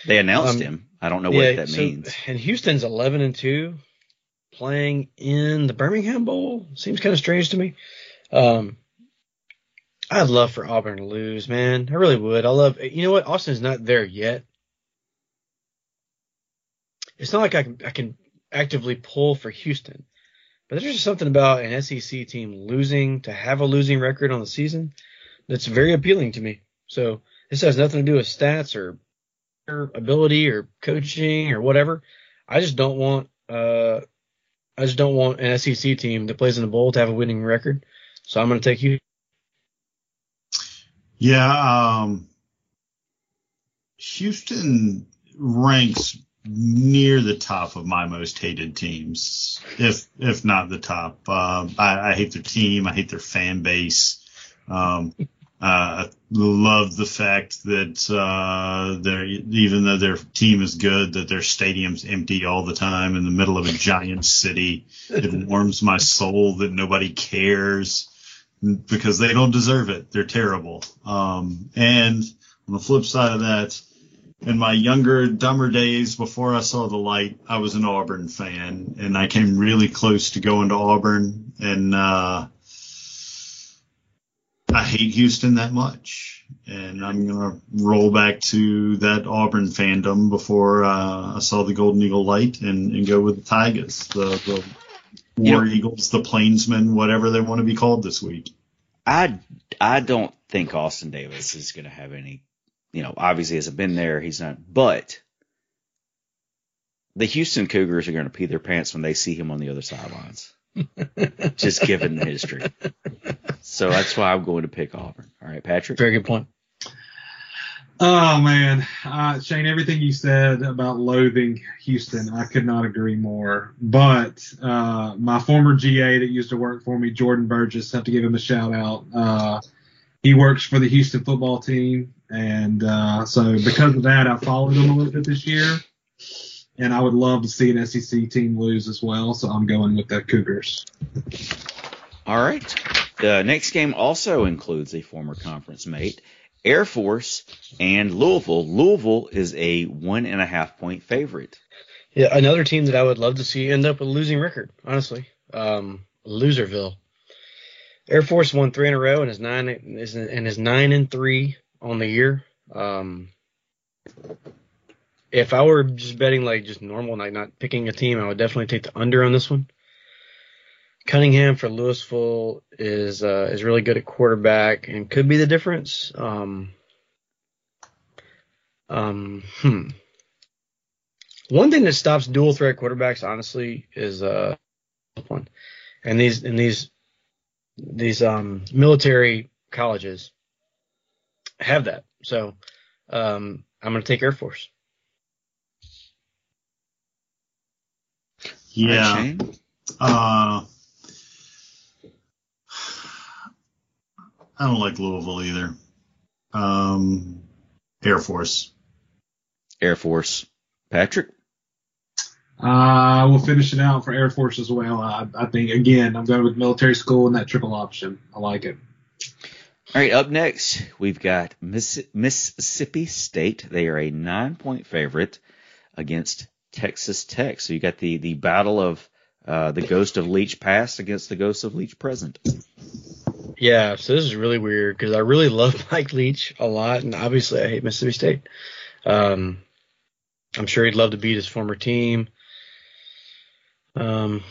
They announced Um, him. I don't know what that so- means. And Houston's 11 and 2 playing in the Birmingham Bowl. Seems kind of strange to me. Um, I'd love for Auburn to lose, man. I really would. I love, you know what? Austin's not there yet. It's not like I can, I can actively pull for Houston, but there's just something about an SEC team losing to have a losing record on the season that's very appealing to me. So this has nothing to do with stats or ability or coaching or whatever. I just don't want uh I just don't want an SEC team that plays in the bowl to have a winning record. So I'm going to take you. Yeah, um, Houston ranks near the top of my most hated teams, if if not the top. Um, I, I hate their team. I hate their fan base. Um, uh, I love the fact that uh, they're even though their team is good, that their stadium's empty all the time in the middle of a giant city. It warms my soul that nobody cares because they don't deserve it. They're terrible. Um, and on the flip side of that, in my younger, dumber days before I saw the light, I was an Auburn fan and I came really close to going to Auburn and, uh, I hate Houston that much and I'm going to roll back to that Auburn fandom before, uh, I saw the Golden Eagle light and, and go with the Tigers, the, the War You know- Eagles, the Plainsmen, whatever they want to be called this week. I I don't think Austin Davis is going to have any. You know, obviously he hasn't been there. He's not. But the Houston Cougars are going to pee their pants when they see him on the other sidelines. Just given the history. So that's why I'm going to pick Auburn. All right, Patrick. Very good point. Oh man, uh, Shane, everything you said about loathing Houston, I could not agree more. But uh, my former GA that used to work for me, Jordan Burgess, have to give him a shout out. Uh, he works for the Houston football team, and uh, so because of that, I followed them a little bit this year. And I would love to see an SEC team lose as well, so I'm going with the Cougars. All right. The next game also includes a former conference mate, Air Force and Louisville. Louisville is a one and a half point favorite. Yeah, another team that I would love to see end up with a losing record, honestly. Um, Loserville. Air Force won three in a row and is nine is and is nine and three on the year. Um, if I were just betting like just normal, like not picking a team, I would definitely take the under on this one. Cunningham for Louisville is uh, is really good at quarterback and could be the difference. Um, um, hmm. One thing that stops dual threat quarterbacks, honestly, is uh one, and these and these these um military colleges have that. So um, I'm going to take Air Force. Yeah. Shane? Uh, I don't like Louisville either. Um, Air Force. Air Force. Patrick. Uh, we'll finish it out for Air Force as well. I, I think again, I'm going with military school and that triple option. I like it. All right, up next, we've got Miss- Mississippi State. They are a nine point favorite against Texas Tech. So you got the, the battle of uh, the ghost of Leach past against the ghost of Leach present. Yeah, so this is really weird because I really love Mike Leach a lot, and obviously I hate Mississippi State. Um, I'm sure he'd love to beat his former team. Um,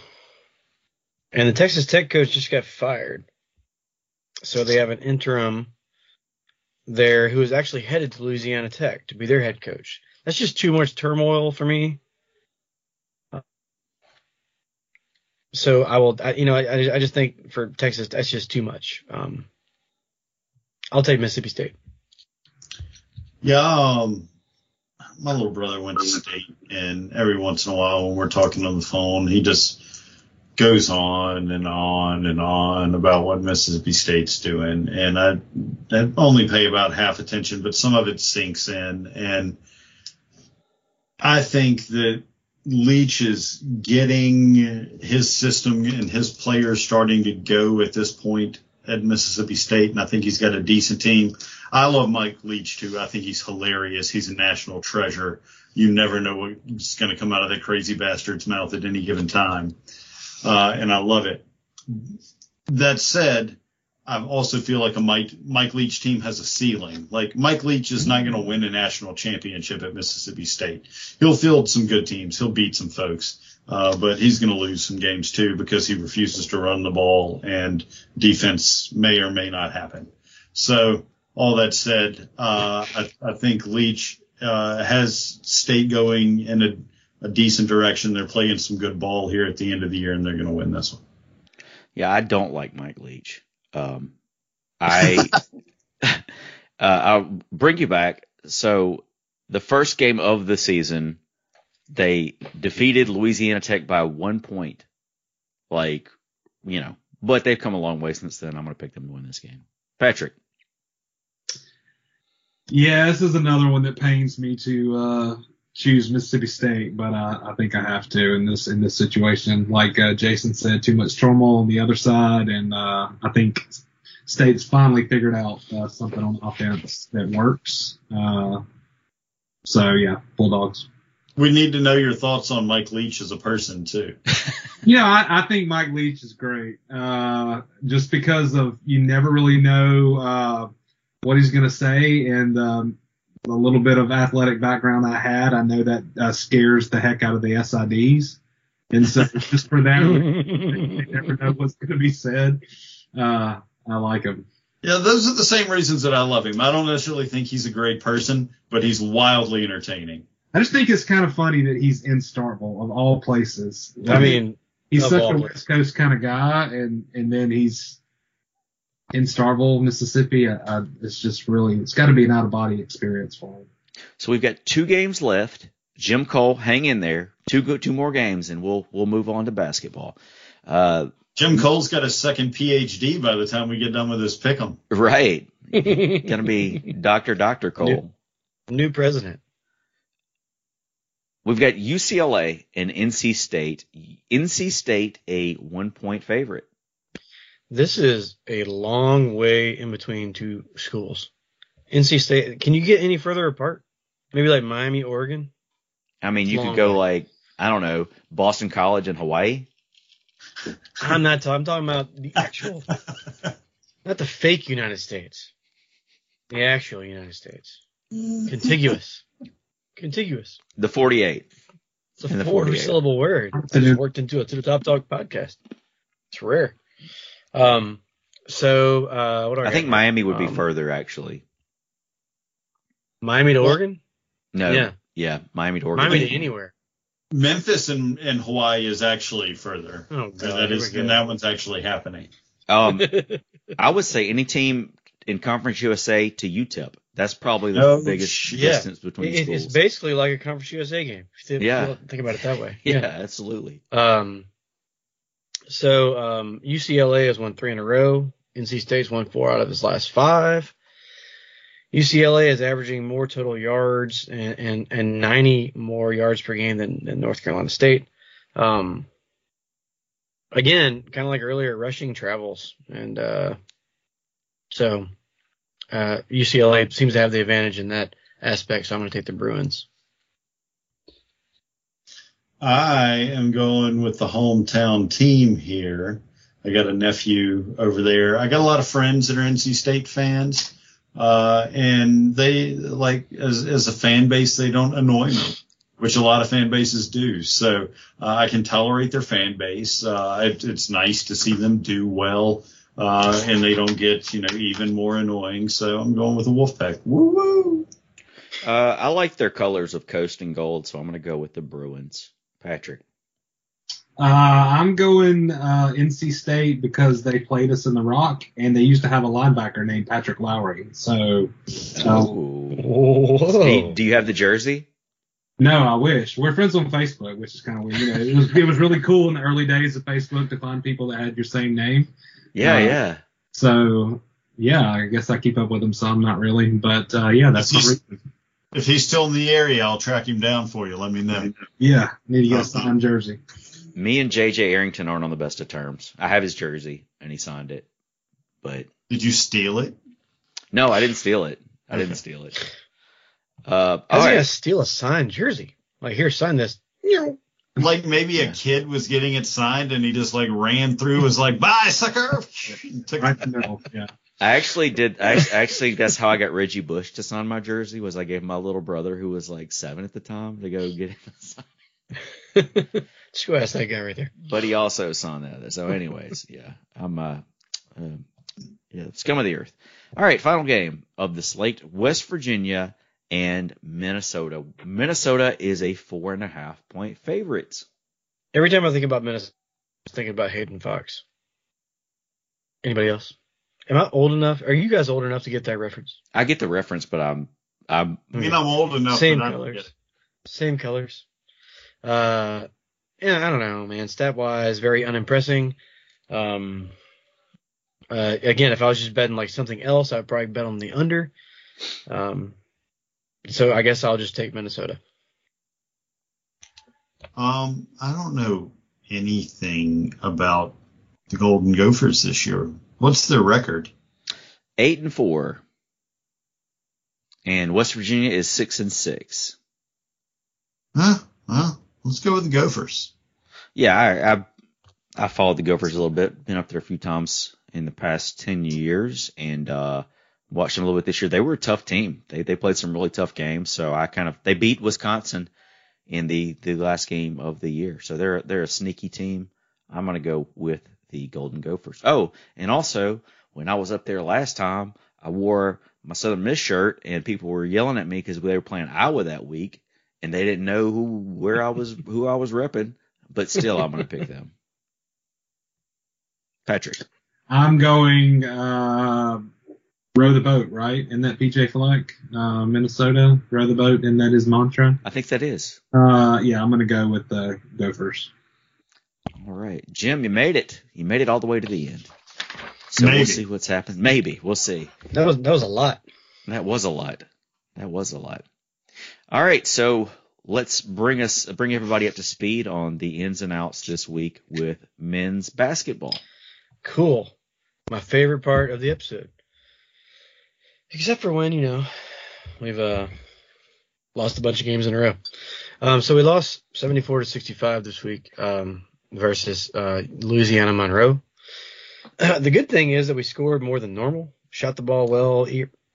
and the Texas Tech coach just got fired, so they have an interim there who is actually headed to Louisiana Tech to be their head coach. That's just too much turmoil for me. So I will, I, you know, I, I just think for Texas, that's just too much. Um, I'll take Mississippi State. Yeah. Um, my little brother went to state, and every once in a while when we're talking on the phone, he just goes on and on and on about what Mississippi State's doing, and I, I only pay about half attention, but some of it sinks in, and I think that Leach is getting his system and his players starting to go at this point at Mississippi State, and I think he's got a decent team. I love Mike Leach too. I think he's hilarious. He's a national treasure. You never know what's going to come out of that crazy bastard's mouth at any given time, uh, and I love it. That said, I also feel like a Mike, Mike Leach team has a ceiling. Like Mike Leach is not going to win a national championship at Mississippi State. He'll field some good teams. He'll beat some folks. Uh, but he's going to lose some games too because he refuses to run the ball and defense may or may not happen. So all that said, uh, I, I, think Leach uh, has state going in a, a, decent direction. They're playing some good ball here at the end of the year and they're going to win this one. Yeah, I don't like Mike Leach. Um, I uh, I'll bring you back. So the first game of the season, they defeated Louisiana Tech by one point. Like, you know, but they've come a long way since then. I'm going to pick them to win this game. Patrick. Yeah, this is another one that pains me to uh, choose Mississippi State, but uh, I think I have to in this in this situation. Like uh, Jason said, too much turmoil on the other side, and uh, I think State's finally figured out uh, something on offense that works. Uh, so yeah, Bulldogs. We need to know your thoughts on Mike Leach as a person too. yeah, I, I, think Mike Leach is great. Uh, just because of you never really know what he's going to say, and um, a little bit of athletic background I had, I know that uh, scares the heck out of the SIDs. And so just for that, you never know what's going to be said. Uh, I like him. Yeah, those are the same reasons that I love him. I don't necessarily think he's a great person, but he's wildly entertaining. I just think it's kind of funny that he's in Starkville of all places. I mean, he's such a West Coast kind of guy, and and then he's in Starkville, Mississippi, I, I, it's just really it's got to be an out of body experience for him. So we've got two games left. Jim Cole, hang in there. Two two more games, and we'll we'll move on to basketball. Uh, Jim Cole's got a second PhD by the time we get done with this pick'em. Right, gonna be Doctor Doctor Cole. New, new president. We've got UCLA and NC State. NC State a one point favorite. This is a long way in between two schools. NC State. Can you get any further apart? Maybe like Miami, Oregon. I mean, you could go way. like I don't know, Boston College in Hawaii. I'm not. T- I'm talking about the actual, not the fake United States, the actual United States. Contiguous. Contiguous. The 48. It's a four syllable word. I just worked into it to the Top Talk podcast. It's rare. Um, so uh, what I, I think Miami would be um, further actually. Miami to Oregon? No. Yeah. Yeah, Miami to Oregon. Miami to anywhere. Memphis and, and Hawaii is actually further. Oh god. That is, and that one's actually happening. Um, I would say any team in Conference USA to UTEP. That's probably the oh, biggest yeah. distance between it, schools. It's basically like a Conference USA game. yeah. Think about it that way. Yeah, yeah. absolutely. Um, so um, UCLA has won three in a row. NC State's won four out of his last five. UCLA is averaging more total yards and, and, and 90 more yards per game than, than North Carolina State. Um, again, kind of like earlier, rushing travels. And uh, so uh, UCLA seems to have the advantage in that aspect. So I'm going to take the Bruins. I am going with the hometown team here. I got a nephew over there. I got a lot of friends that are NC State fans. Uh, and they like as, as a fan base, they don't annoy me, which a lot of fan bases do. So uh, I can tolerate their fan base. Uh, it, it's nice to see them do well. Uh, and they don't get, you know, even more annoying. So I'm going with the Wolfpack. Woo woo. Uh, I like their colors of coast and gold, so I'm going to go with the Bruins. Patrick? Uh, I'm going uh, NC State because they played us in the Rock, and they used to have a linebacker named Patrick Lowry. So, uh, oh. do you have the jersey? No, I wish. We're friends on Facebook, which is kind of weird. You know, it was it was really cool in the early days of Facebook to find people that had your same name. Yeah, Uh, yeah. So yeah, I guess I keep up with them some, not really, but uh, yeah, that's my reason. If he's still in the area, I'll track him down for you. Let me know. Yeah, need to get a signed jersey. Me and JJ Arrington aren't on the best of terms. I have his jersey and he signed it, but Did you steal it? no, I didn't steal it. I didn't steal it. Uh, How's all he gonna steal a signed jersey? Like, here, sign this. You Like maybe a kid was getting it signed and he just like ran through, was like, "Bye, sucker!" Took I know. Yeah. I actually did. I actually, that's how I got Reggie Bush to sign my jersey. Was I gave my little brother, who was like seven at the time, to go get. Just go ask that guy right there. But he also signed that. So, anyways, yeah, I'm uh, um, yeah, scum of the earth. All right, final game of the slate: West Virginia and Minnesota. Minnesota is a four and a half point favorite. Every time I think about Minnesota, I'm thinking about Hayden Fox. Anybody else? Am I old enough? Are you guys old enough to get that reference? I get the reference, but I'm I'm I mean, I'm old enough. Same that I don't get colors. Same colors. Uh, yeah, I don't know, man. Stat wise, very unimpressing. Um, uh, again, if I was just betting like something else, I'd probably bet on the under. Um, so I guess I'll just take Minnesota. Um, I don't know anything about the Golden Gophers this year. What's their record? eight and four, and West Virginia is six and six. Huh? Well, let's go with the Gophers. Yeah, I, I I followed the Gophers a little bit. Been up there a few times in the past ten years, and uh, watched them a little bit this year. They were a tough team. They they played some really tough games. So I kind of they beat Wisconsin in the the last game of the year. So they're they're a sneaky team. I'm gonna go with the Golden Gophers. Oh, and also when I was up there last time, I wore my Southern Miss shirt, and people were yelling at me because they were playing Iowa that week, and they didn't know who where I was who I was repping. But still, I'm gonna pick them. Patrick. I'm going uh, row the boat, right? In that PJ Fleck, uh, Minnesota, row the boat, and that is mantra. I think that is. Uh, yeah, I'm gonna go with the Gophers. All right. Jim, you made it. You made it all the way to the end. So Maybe. we'll see what's happened. Maybe. We'll see. That was that was a lot. That was a lot. That was a lot. All right, so let's bring us bring everybody up to speed on the ins and outs this week with men's basketball. Cool. My favorite part of the episode. Except for when, you know, we've uh lost a bunch of games in a row. Um so we lost 74 to 65 this week um versus uh Louisiana Monroe. the good thing is that we scored more than normal, shot the ball well,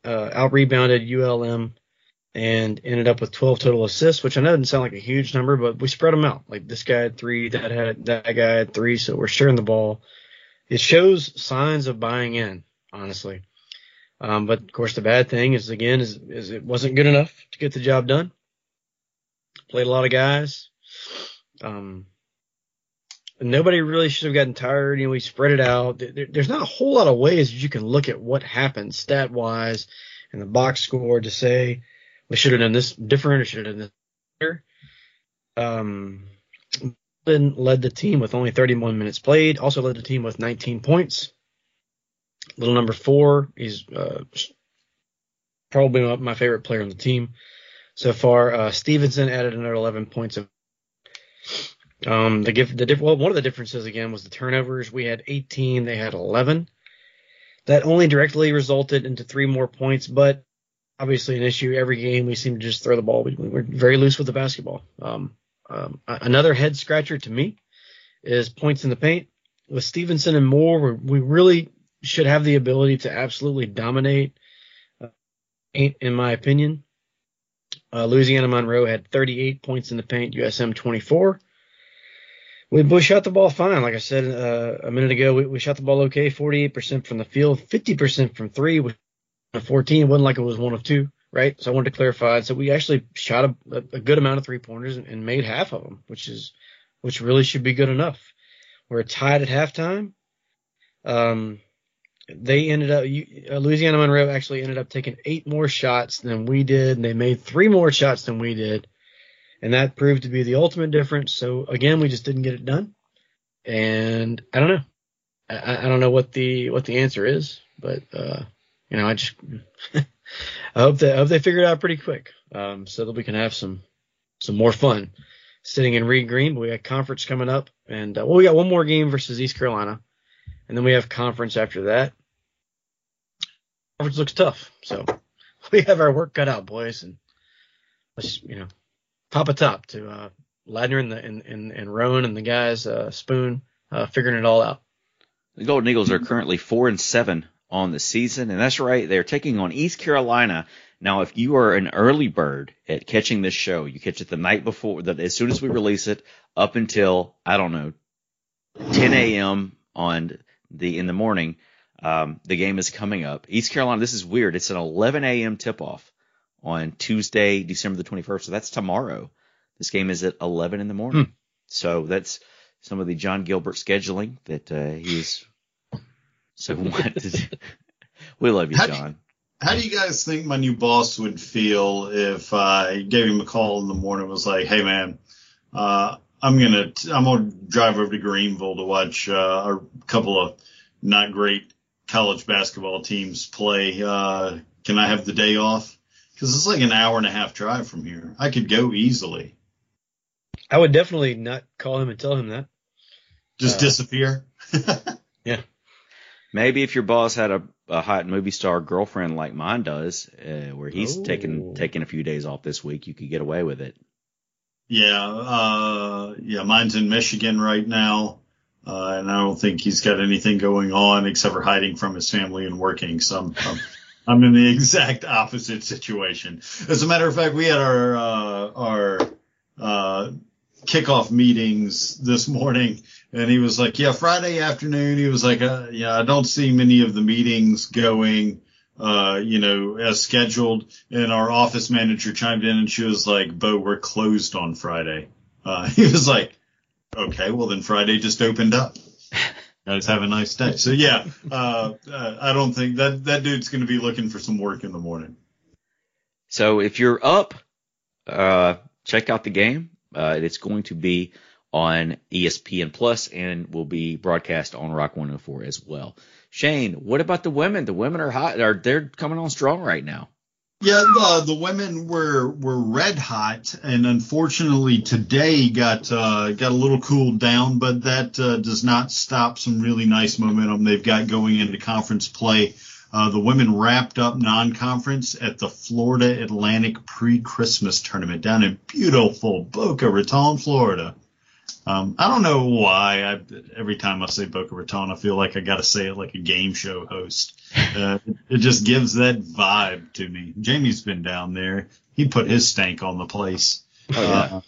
uh, out rebounded ULM and ended up with 12 total assists, which I know doesn't sound like a huge number, but we spread them out. Like this guy had three, that had that guy had three, so we're sharing the ball it shows signs of buying in, honestly. Um, but of course, the bad thing is again is, is it wasn't good enough to get the job done. Played a lot of guys. Um, nobody really should have gotten tired. You know, we spread it out. There, there's not a whole lot of ways that you can look at what happened stat wise and the box score to say we should have done this different or should have done this better. Um, Lynn led the team with only 31 minutes played. Also led the team with 19 points. Little number four, is uh, probably my- my favorite player on the team so far. Uh, Stevenson added another 11 points. Of, um, the give the diff, well, one of the differences again was the turnovers. We had 18, they had 11. That only directly resulted into three more points, but obviously an issue every game. We seem to just throw the ball. We, we're very loose with the basketball. Um, um, another head scratcher to me is points in the paint. With Stevenson and Moore, we we really should have the ability to absolutely dominate uh, in my opinion. Uh, Louisiana Monroe had 38 points in the paint, USM 24. We, shot the ball fine. Like I said uh, a minute ago, we, we shot the ball okay, 48% from the field, 50% from three, with 14. It wasn't like it was one of two right? So I wanted to clarify. So we actually shot a, a good amount of three pointers and, and made half of them, which is which really should be good enough. We're tied at halftime. Um, they ended up you- uh, Louisiana Monroe actually ended up taking eight more shots than we did, and they made three more shots than we did. And that proved to be the ultimate difference. So again, we just didn't get it done, and I don't know. I, I don't know what the what the answer is, but uh, you know, I just I hope that I hope they figure it out pretty quick, um, so that we can have some some more fun sitting in Reed Green. But we got conference coming up, and uh, well, we got one more game versus East Carolina, and then we have conference after that. Conference looks tough, so we have our work cut out, boys, and let's you know top a top to uh, Ladner and the and, and, and Rowan and the guys uh, Spoon uh, figuring it all out. The Golden Eagles are currently four and seven on the season, and that's right. They're taking on East Carolina. Now, if you are an early bird at catching this show, you catch it the night before, that as soon as we release it, up until I don't know, 10 a.m. on the in the morning. Um, the game is coming up. East Carolina. This is weird. It's an 11 a.m. tip off on Tuesday, December the 21st. So that's tomorrow. This game is at 11 in the morning. Hmm. So that's some of the Jon Gilbert scheduling that uh, he's so wanted. we love you, How do you- Jon. How do you guys think my new boss would feel if I gave him a call in the morning and was like, "Hey man, uh, I'm gonna t- I'm gonna drive over to Greenville to watch uh, a couple of not great college basketball teams play. Uh, can I have the day off? Because it's like an hour and a half drive from here. I could go easily. I would definitely not call him and tell him that. Just Uh, disappear. Yeah. Maybe if your boss had a, a hot movie star girlfriend like mine does, uh, where he's Oh. taking taking a few days off this week, you could get away with it. Yeah, uh, yeah, mine's in Michigan right now. Uh, and I don't think he's got anything going on except for hiding from his family and working. So I'm, I'm, I'm in the exact opposite situation. As a matter of fact, we had our, uh, our, uh, kickoff meetings this morning and he was like, yeah, Friday afternoon. He was like, uh, yeah, I don't see many of the meetings going, uh, you know, as scheduled. And our office manager chimed in and she was like, Bo, we're closed on Friday. Uh, he was like, okay, well then Friday just opened up. Guys have a nice day. So yeah, uh, uh, I don't think that that dude's going to be looking for some work in the morning. So if you're up, uh, check out the game. Uh, it's going to be on ESPN Plus and will be broadcast on Rock 104 as well. Shane, what about the women? The women are hot. Are they're coming on strong right now? Yeah, the, the women were were red hot, and unfortunately today got uh, got a little cooled down, but that uh, does not stop some really nice momentum they've got going into conference play. Uh, the women wrapped up non-conference at the Florida Atlantic pre-Christmas tournament down in beautiful Boca Raton, Florida. Um, I don't know why. I, every time I say Boca Raton, I feel like I got to say it like a game show host. Uh, it, just gives that vibe to me. Jamie's been down there. He put his stank on the place. Oh, yeah. Uh,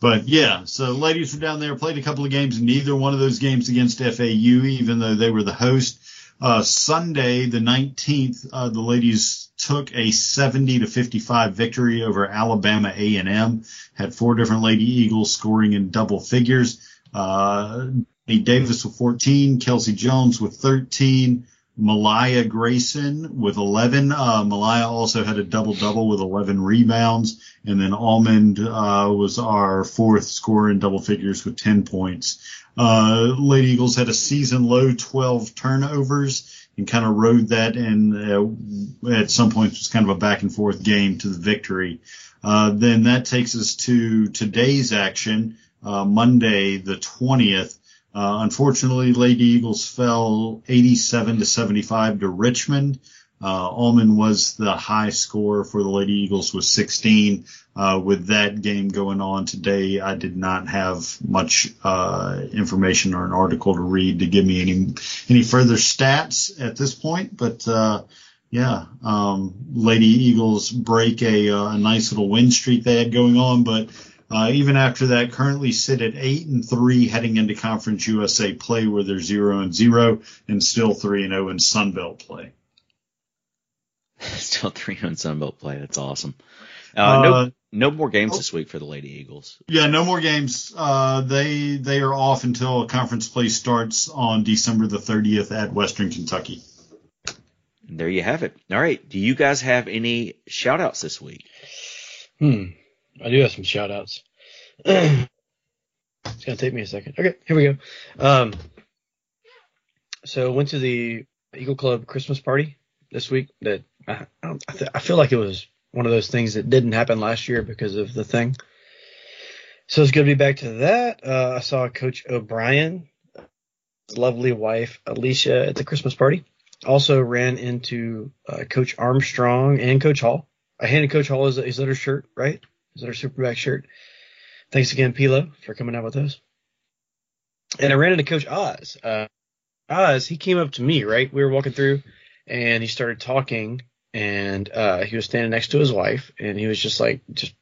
but yeah, so ladies were down there, played a couple of games. Neither one of those games against FAU, even though they were the host. Uh, Sunday, the 19th, uh, the ladies took a 70 to 55 victory over Alabama A&M. Had four different Lady Eagles scoring in double figures. Uh, Davis with 14, Kelsey Jones with 13, Malaya Grayson with 11. Uh, Malaya also had a double double with 11 rebounds. And then Almond, uh, was our fourth scorer in double figures with 10 points. Uh, Lady Eagles had a season low 12 turnovers and kind of rode that and uh, at some points it was kind of a back and forth game to the victory. Uh, then that takes us to today's action, uh, Monday the 20th. Uh, unfortunately, Lady Eagles fell 87 to 75 to Richmond. Uh, Ullman was the high score for the Lady Eagles with 16. Uh, with that game going on today, I did not have much uh, information or an article to read to give me any any further stats at this point. But uh, yeah, um, Lady Eagles break a, uh, a nice little win streak they had going on, but uh, even after that, currently sit at eight and three heading into Conference USA play, where they're zero and zero, and still three and zero in Sunbelt play. Still three on Sunbelt play. That's awesome. Uh, Uh, no, no more games oh. this week for the Lady Eagles. Yeah, no more games. Uh, they they are off until conference play starts on December the 30th at Western Kentucky. And there you have it. All right. Do you guys have any shout outs this week? Hmm. I do have some shout outs. it's gonna take me a second. Okay, here we go. Um, so went to the Eagle Club Christmas party this week. That I, I, th- I feel like it was one of those things that didn't happen last year because of the thing. So it's good to be back to that. Uh, I saw Coach O'Brien, his lovely wife Alicia at the Christmas party. Also ran into uh, Coach Armstrong and Coach Hall. I handed Coach Hall his, his letter shirt, right? His letter superback shirt. Thanks again, Pilo, for coming out with those. And I ran into Coach Oz. Uh, Oz, he came up to me, right? We were walking through, and he started talking, and uh, he was standing next to his wife, and he was just like, just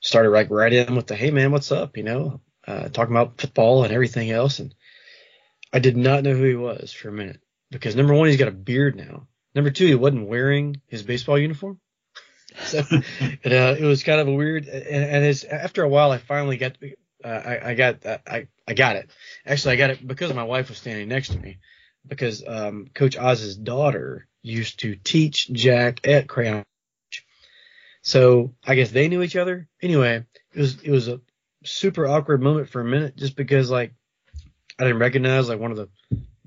started like right in with the, hey man, what's up? You know, uh, talking about football and everything else, and I did not know who he was for a minute because number one, he's got a beard now. Number two, he wasn't wearing his baseball uniform. So it, uh, it was kind of a weird, and, and it's, after a while, I finally got, uh, I, I got, uh, I, I got it. Actually, I got it because my wife was standing next to me, because um, Coach Oz's daughter used to teach Jack at Crayon. So I guess they knew each other. Anyway, it was it was a super awkward moment for a minute, just because like I didn't recognize like one of the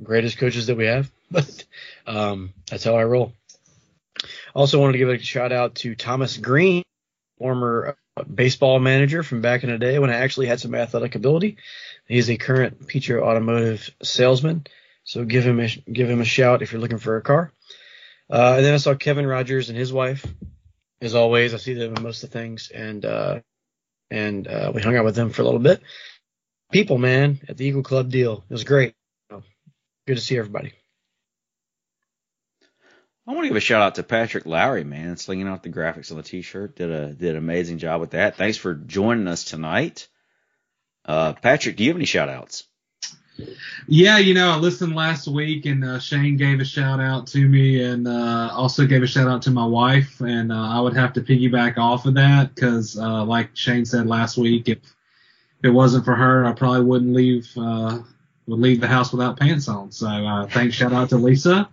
greatest coaches that we have, but um, that's how I roll. Also wanted to give a shout out to Thomas Green, former uh, baseball manager from back in the day when I actually had some athletic ability. He's a current Petro Automotive salesman, so give him a, give him a shout if you're looking for a car. Uh, and then I saw Kevin Rogers and his wife. As always, I see them in most of the things, and uh, and uh, we hung out with them for a little bit. People, man, at the Eagle Club deal, it was great. Good to see everybody. I want to give a shout out to Patrick Lowry, man, slinging out the graphics on the T-shirt. Did a did an amazing job with that. Thanks for joining us tonight. Uh, Patrick, do you have any shout outs? Yeah, you know, I listened last week and uh, Shane gave a shout out to me and uh, also gave a shout out to my wife. And uh, I would have to piggyback off of that because, uh, like Shane said last week, if it wasn't for her, I probably wouldn't leave uh, would leave the house without pants on. So uh, thanks, shout out to Lisa,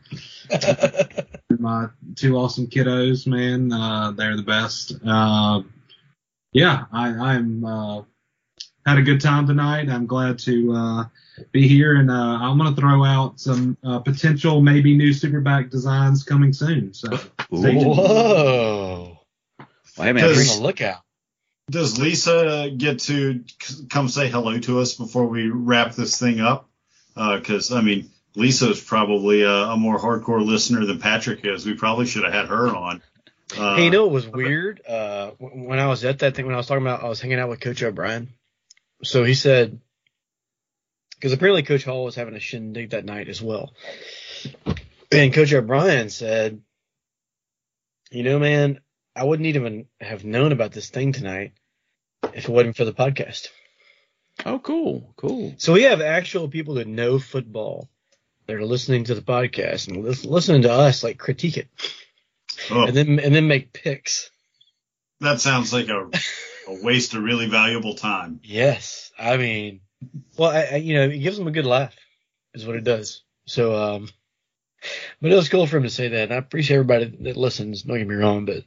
my two awesome kiddos, man. Uh, they're the best. Uh, yeah, I, I'm uh, had a good time tonight. I'm glad to uh, be here, and uh, I'm going to throw out some uh, potential, maybe new superback designs coming soon. So. Whoa! Well, hey, man, Does- Bring appreciate- a lookout. Does Lisa get to c- come say hello to us before we wrap this thing up? Because I mean, Lisa is probably a, a more hardcore listener than Patrick is. We probably should have had her on. Uh, Hey, you know what was weird? Uh, when I was at that thing, when I was talking about, I was hanging out with Coach O'Brien. So he said, because apparently Coach Hall was having a shindig that night as well. And Coach O'Brien said, you know, man, I wouldn't even have known about this thing tonight if it wasn't for the podcast. Oh, cool, cool. So we have actual people that know football that are listening to the podcast and lis- listening to us like critique it oh, and then and then make picks. that sounds like a, a waste of really valuable time. Yes, I mean, well, I, I, you know, it gives them a good laugh, is what it does. So, um, but it was cool for him to say that. And I appreciate everybody that listens. Don't get me wrong, but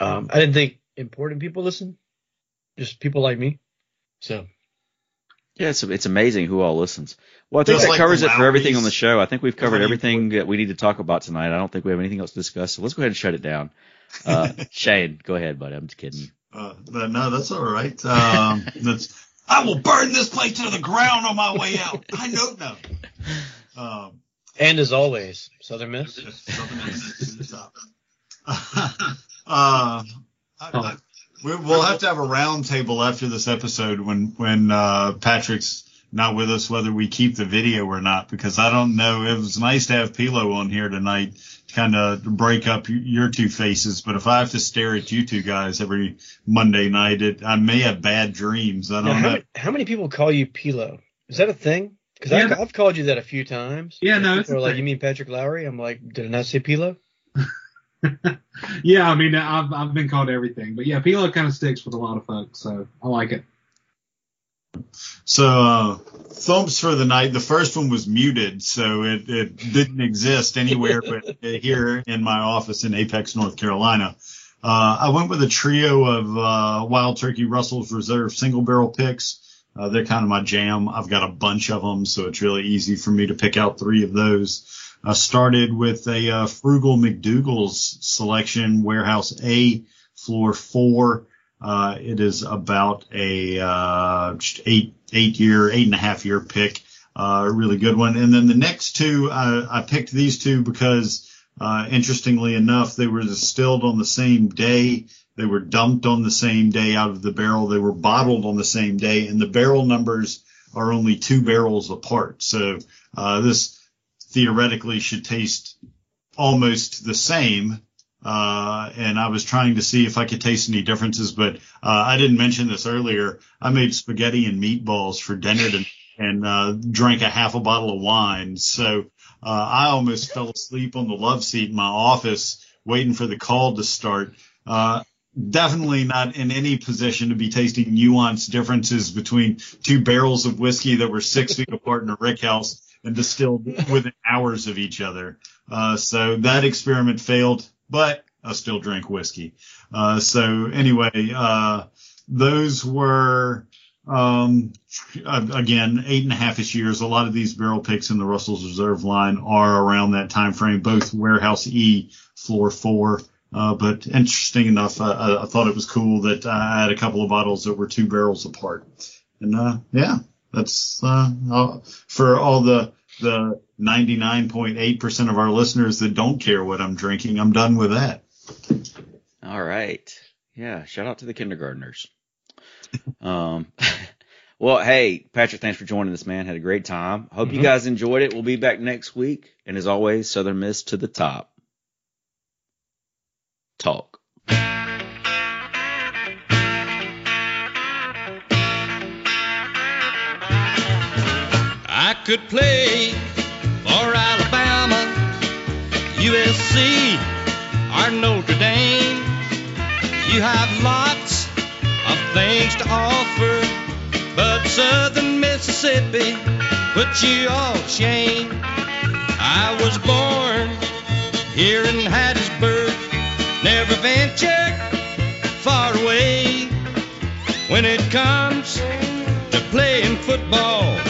um, I didn't think important people listen, just people like me. So, Yeah, it's it's amazing who all listens. Well, I think Just that like covers it for everything on the show. I think we've covered everything that we need to talk about tonight. I don't think we have anything else to discuss. So let's go ahead and shut it down. Uh, Shane, go ahead, buddy. I'm just kidding. Uh, no, that's all right. Um, that's I will burn this place to the ground on my way out. I know no. Um, and as always, Southern Miss. Southern Miss to the top. Uh, I, I, we, we'll have to have a round table after this episode when when uh, Patrick's not with us, whether we keep the video or not, because I don't know. It was nice to have Pilo on here tonight to kind of break up your two faces, but if I have to stare at you two guys every Monday night, it, I may have bad dreams. I don't how, know. many, how many people call you Pilo? Is that a thing? Because Yeah. I've, I've called you that a few times. Yeah, no, People it's are like, thing. you mean Patrick Lowry? I'm like, did I not say Pilo? yeah, I mean, I've I've been called everything, but yeah, Pilo kind of sticks with a lot of folks, so I like it. So uh, thumps for the night. The first one was muted, so it, it didn't exist anywhere but here in my office in Apex, North Carolina. Uh, I went with a trio of uh, Wild Turkey Russell's Reserve single barrel picks. Uh, they're kind of my jam. I've got a bunch of them, so it's really easy for me to pick out three of those. I started with a uh, Frugal McDougal's selection, Warehouse A, floor four. Uh, it is about a uh, eight eight year, eight and a half year pick. Uh, a really good one. And then the next two, I picked these two because, uh, interestingly enough, they were distilled on the same day. They were dumped on the same day out of the barrel. They were bottled on the same day, and the barrel numbers are only two barrels apart. So uh, this theoretically should taste almost the same. Uh, and I was trying to see if I could taste any differences, but uh, I didn't mention this earlier. I made spaghetti and meatballs for dinner and, and uh, drank a half a bottle of wine. So uh, I almost fell asleep on the love seat in my office waiting for the call to start. Uh, definitely not in any position to be tasting nuanced differences between two barrels of whiskey that were six feet apart in a rick house and distilled within hours of each other. Uh, so that experiment failed but I still drink whiskey. Uh, so anyway, uh, those were, um, again, eight and a half ish years. A lot of these barrel picks in the Russell's Reserve line are around that time frame, both warehouse E, floor four. Uh, but interesting enough, I thought it was cool that I had a couple of bottles that were two barrels apart. And, uh, yeah, that's, uh, for all the, the 99.8% of our listeners that don't care what I'm drinking, I'm done with that. All right. Yeah. Shout out to the kindergartners. um, well, hey, Patrick, thanks for joining us, man. Had a great time. Hope mm-hmm. you guys enjoyed it. We'll be back next week. And as always, Southern Miss to the top. Talk. Could play for Alabama, USC, or Notre Dame. You have lots of things to offer, but Southern Mississippi put you all to shame. I was born here in Hattiesburg, never ventured far away. When it comes to playing football,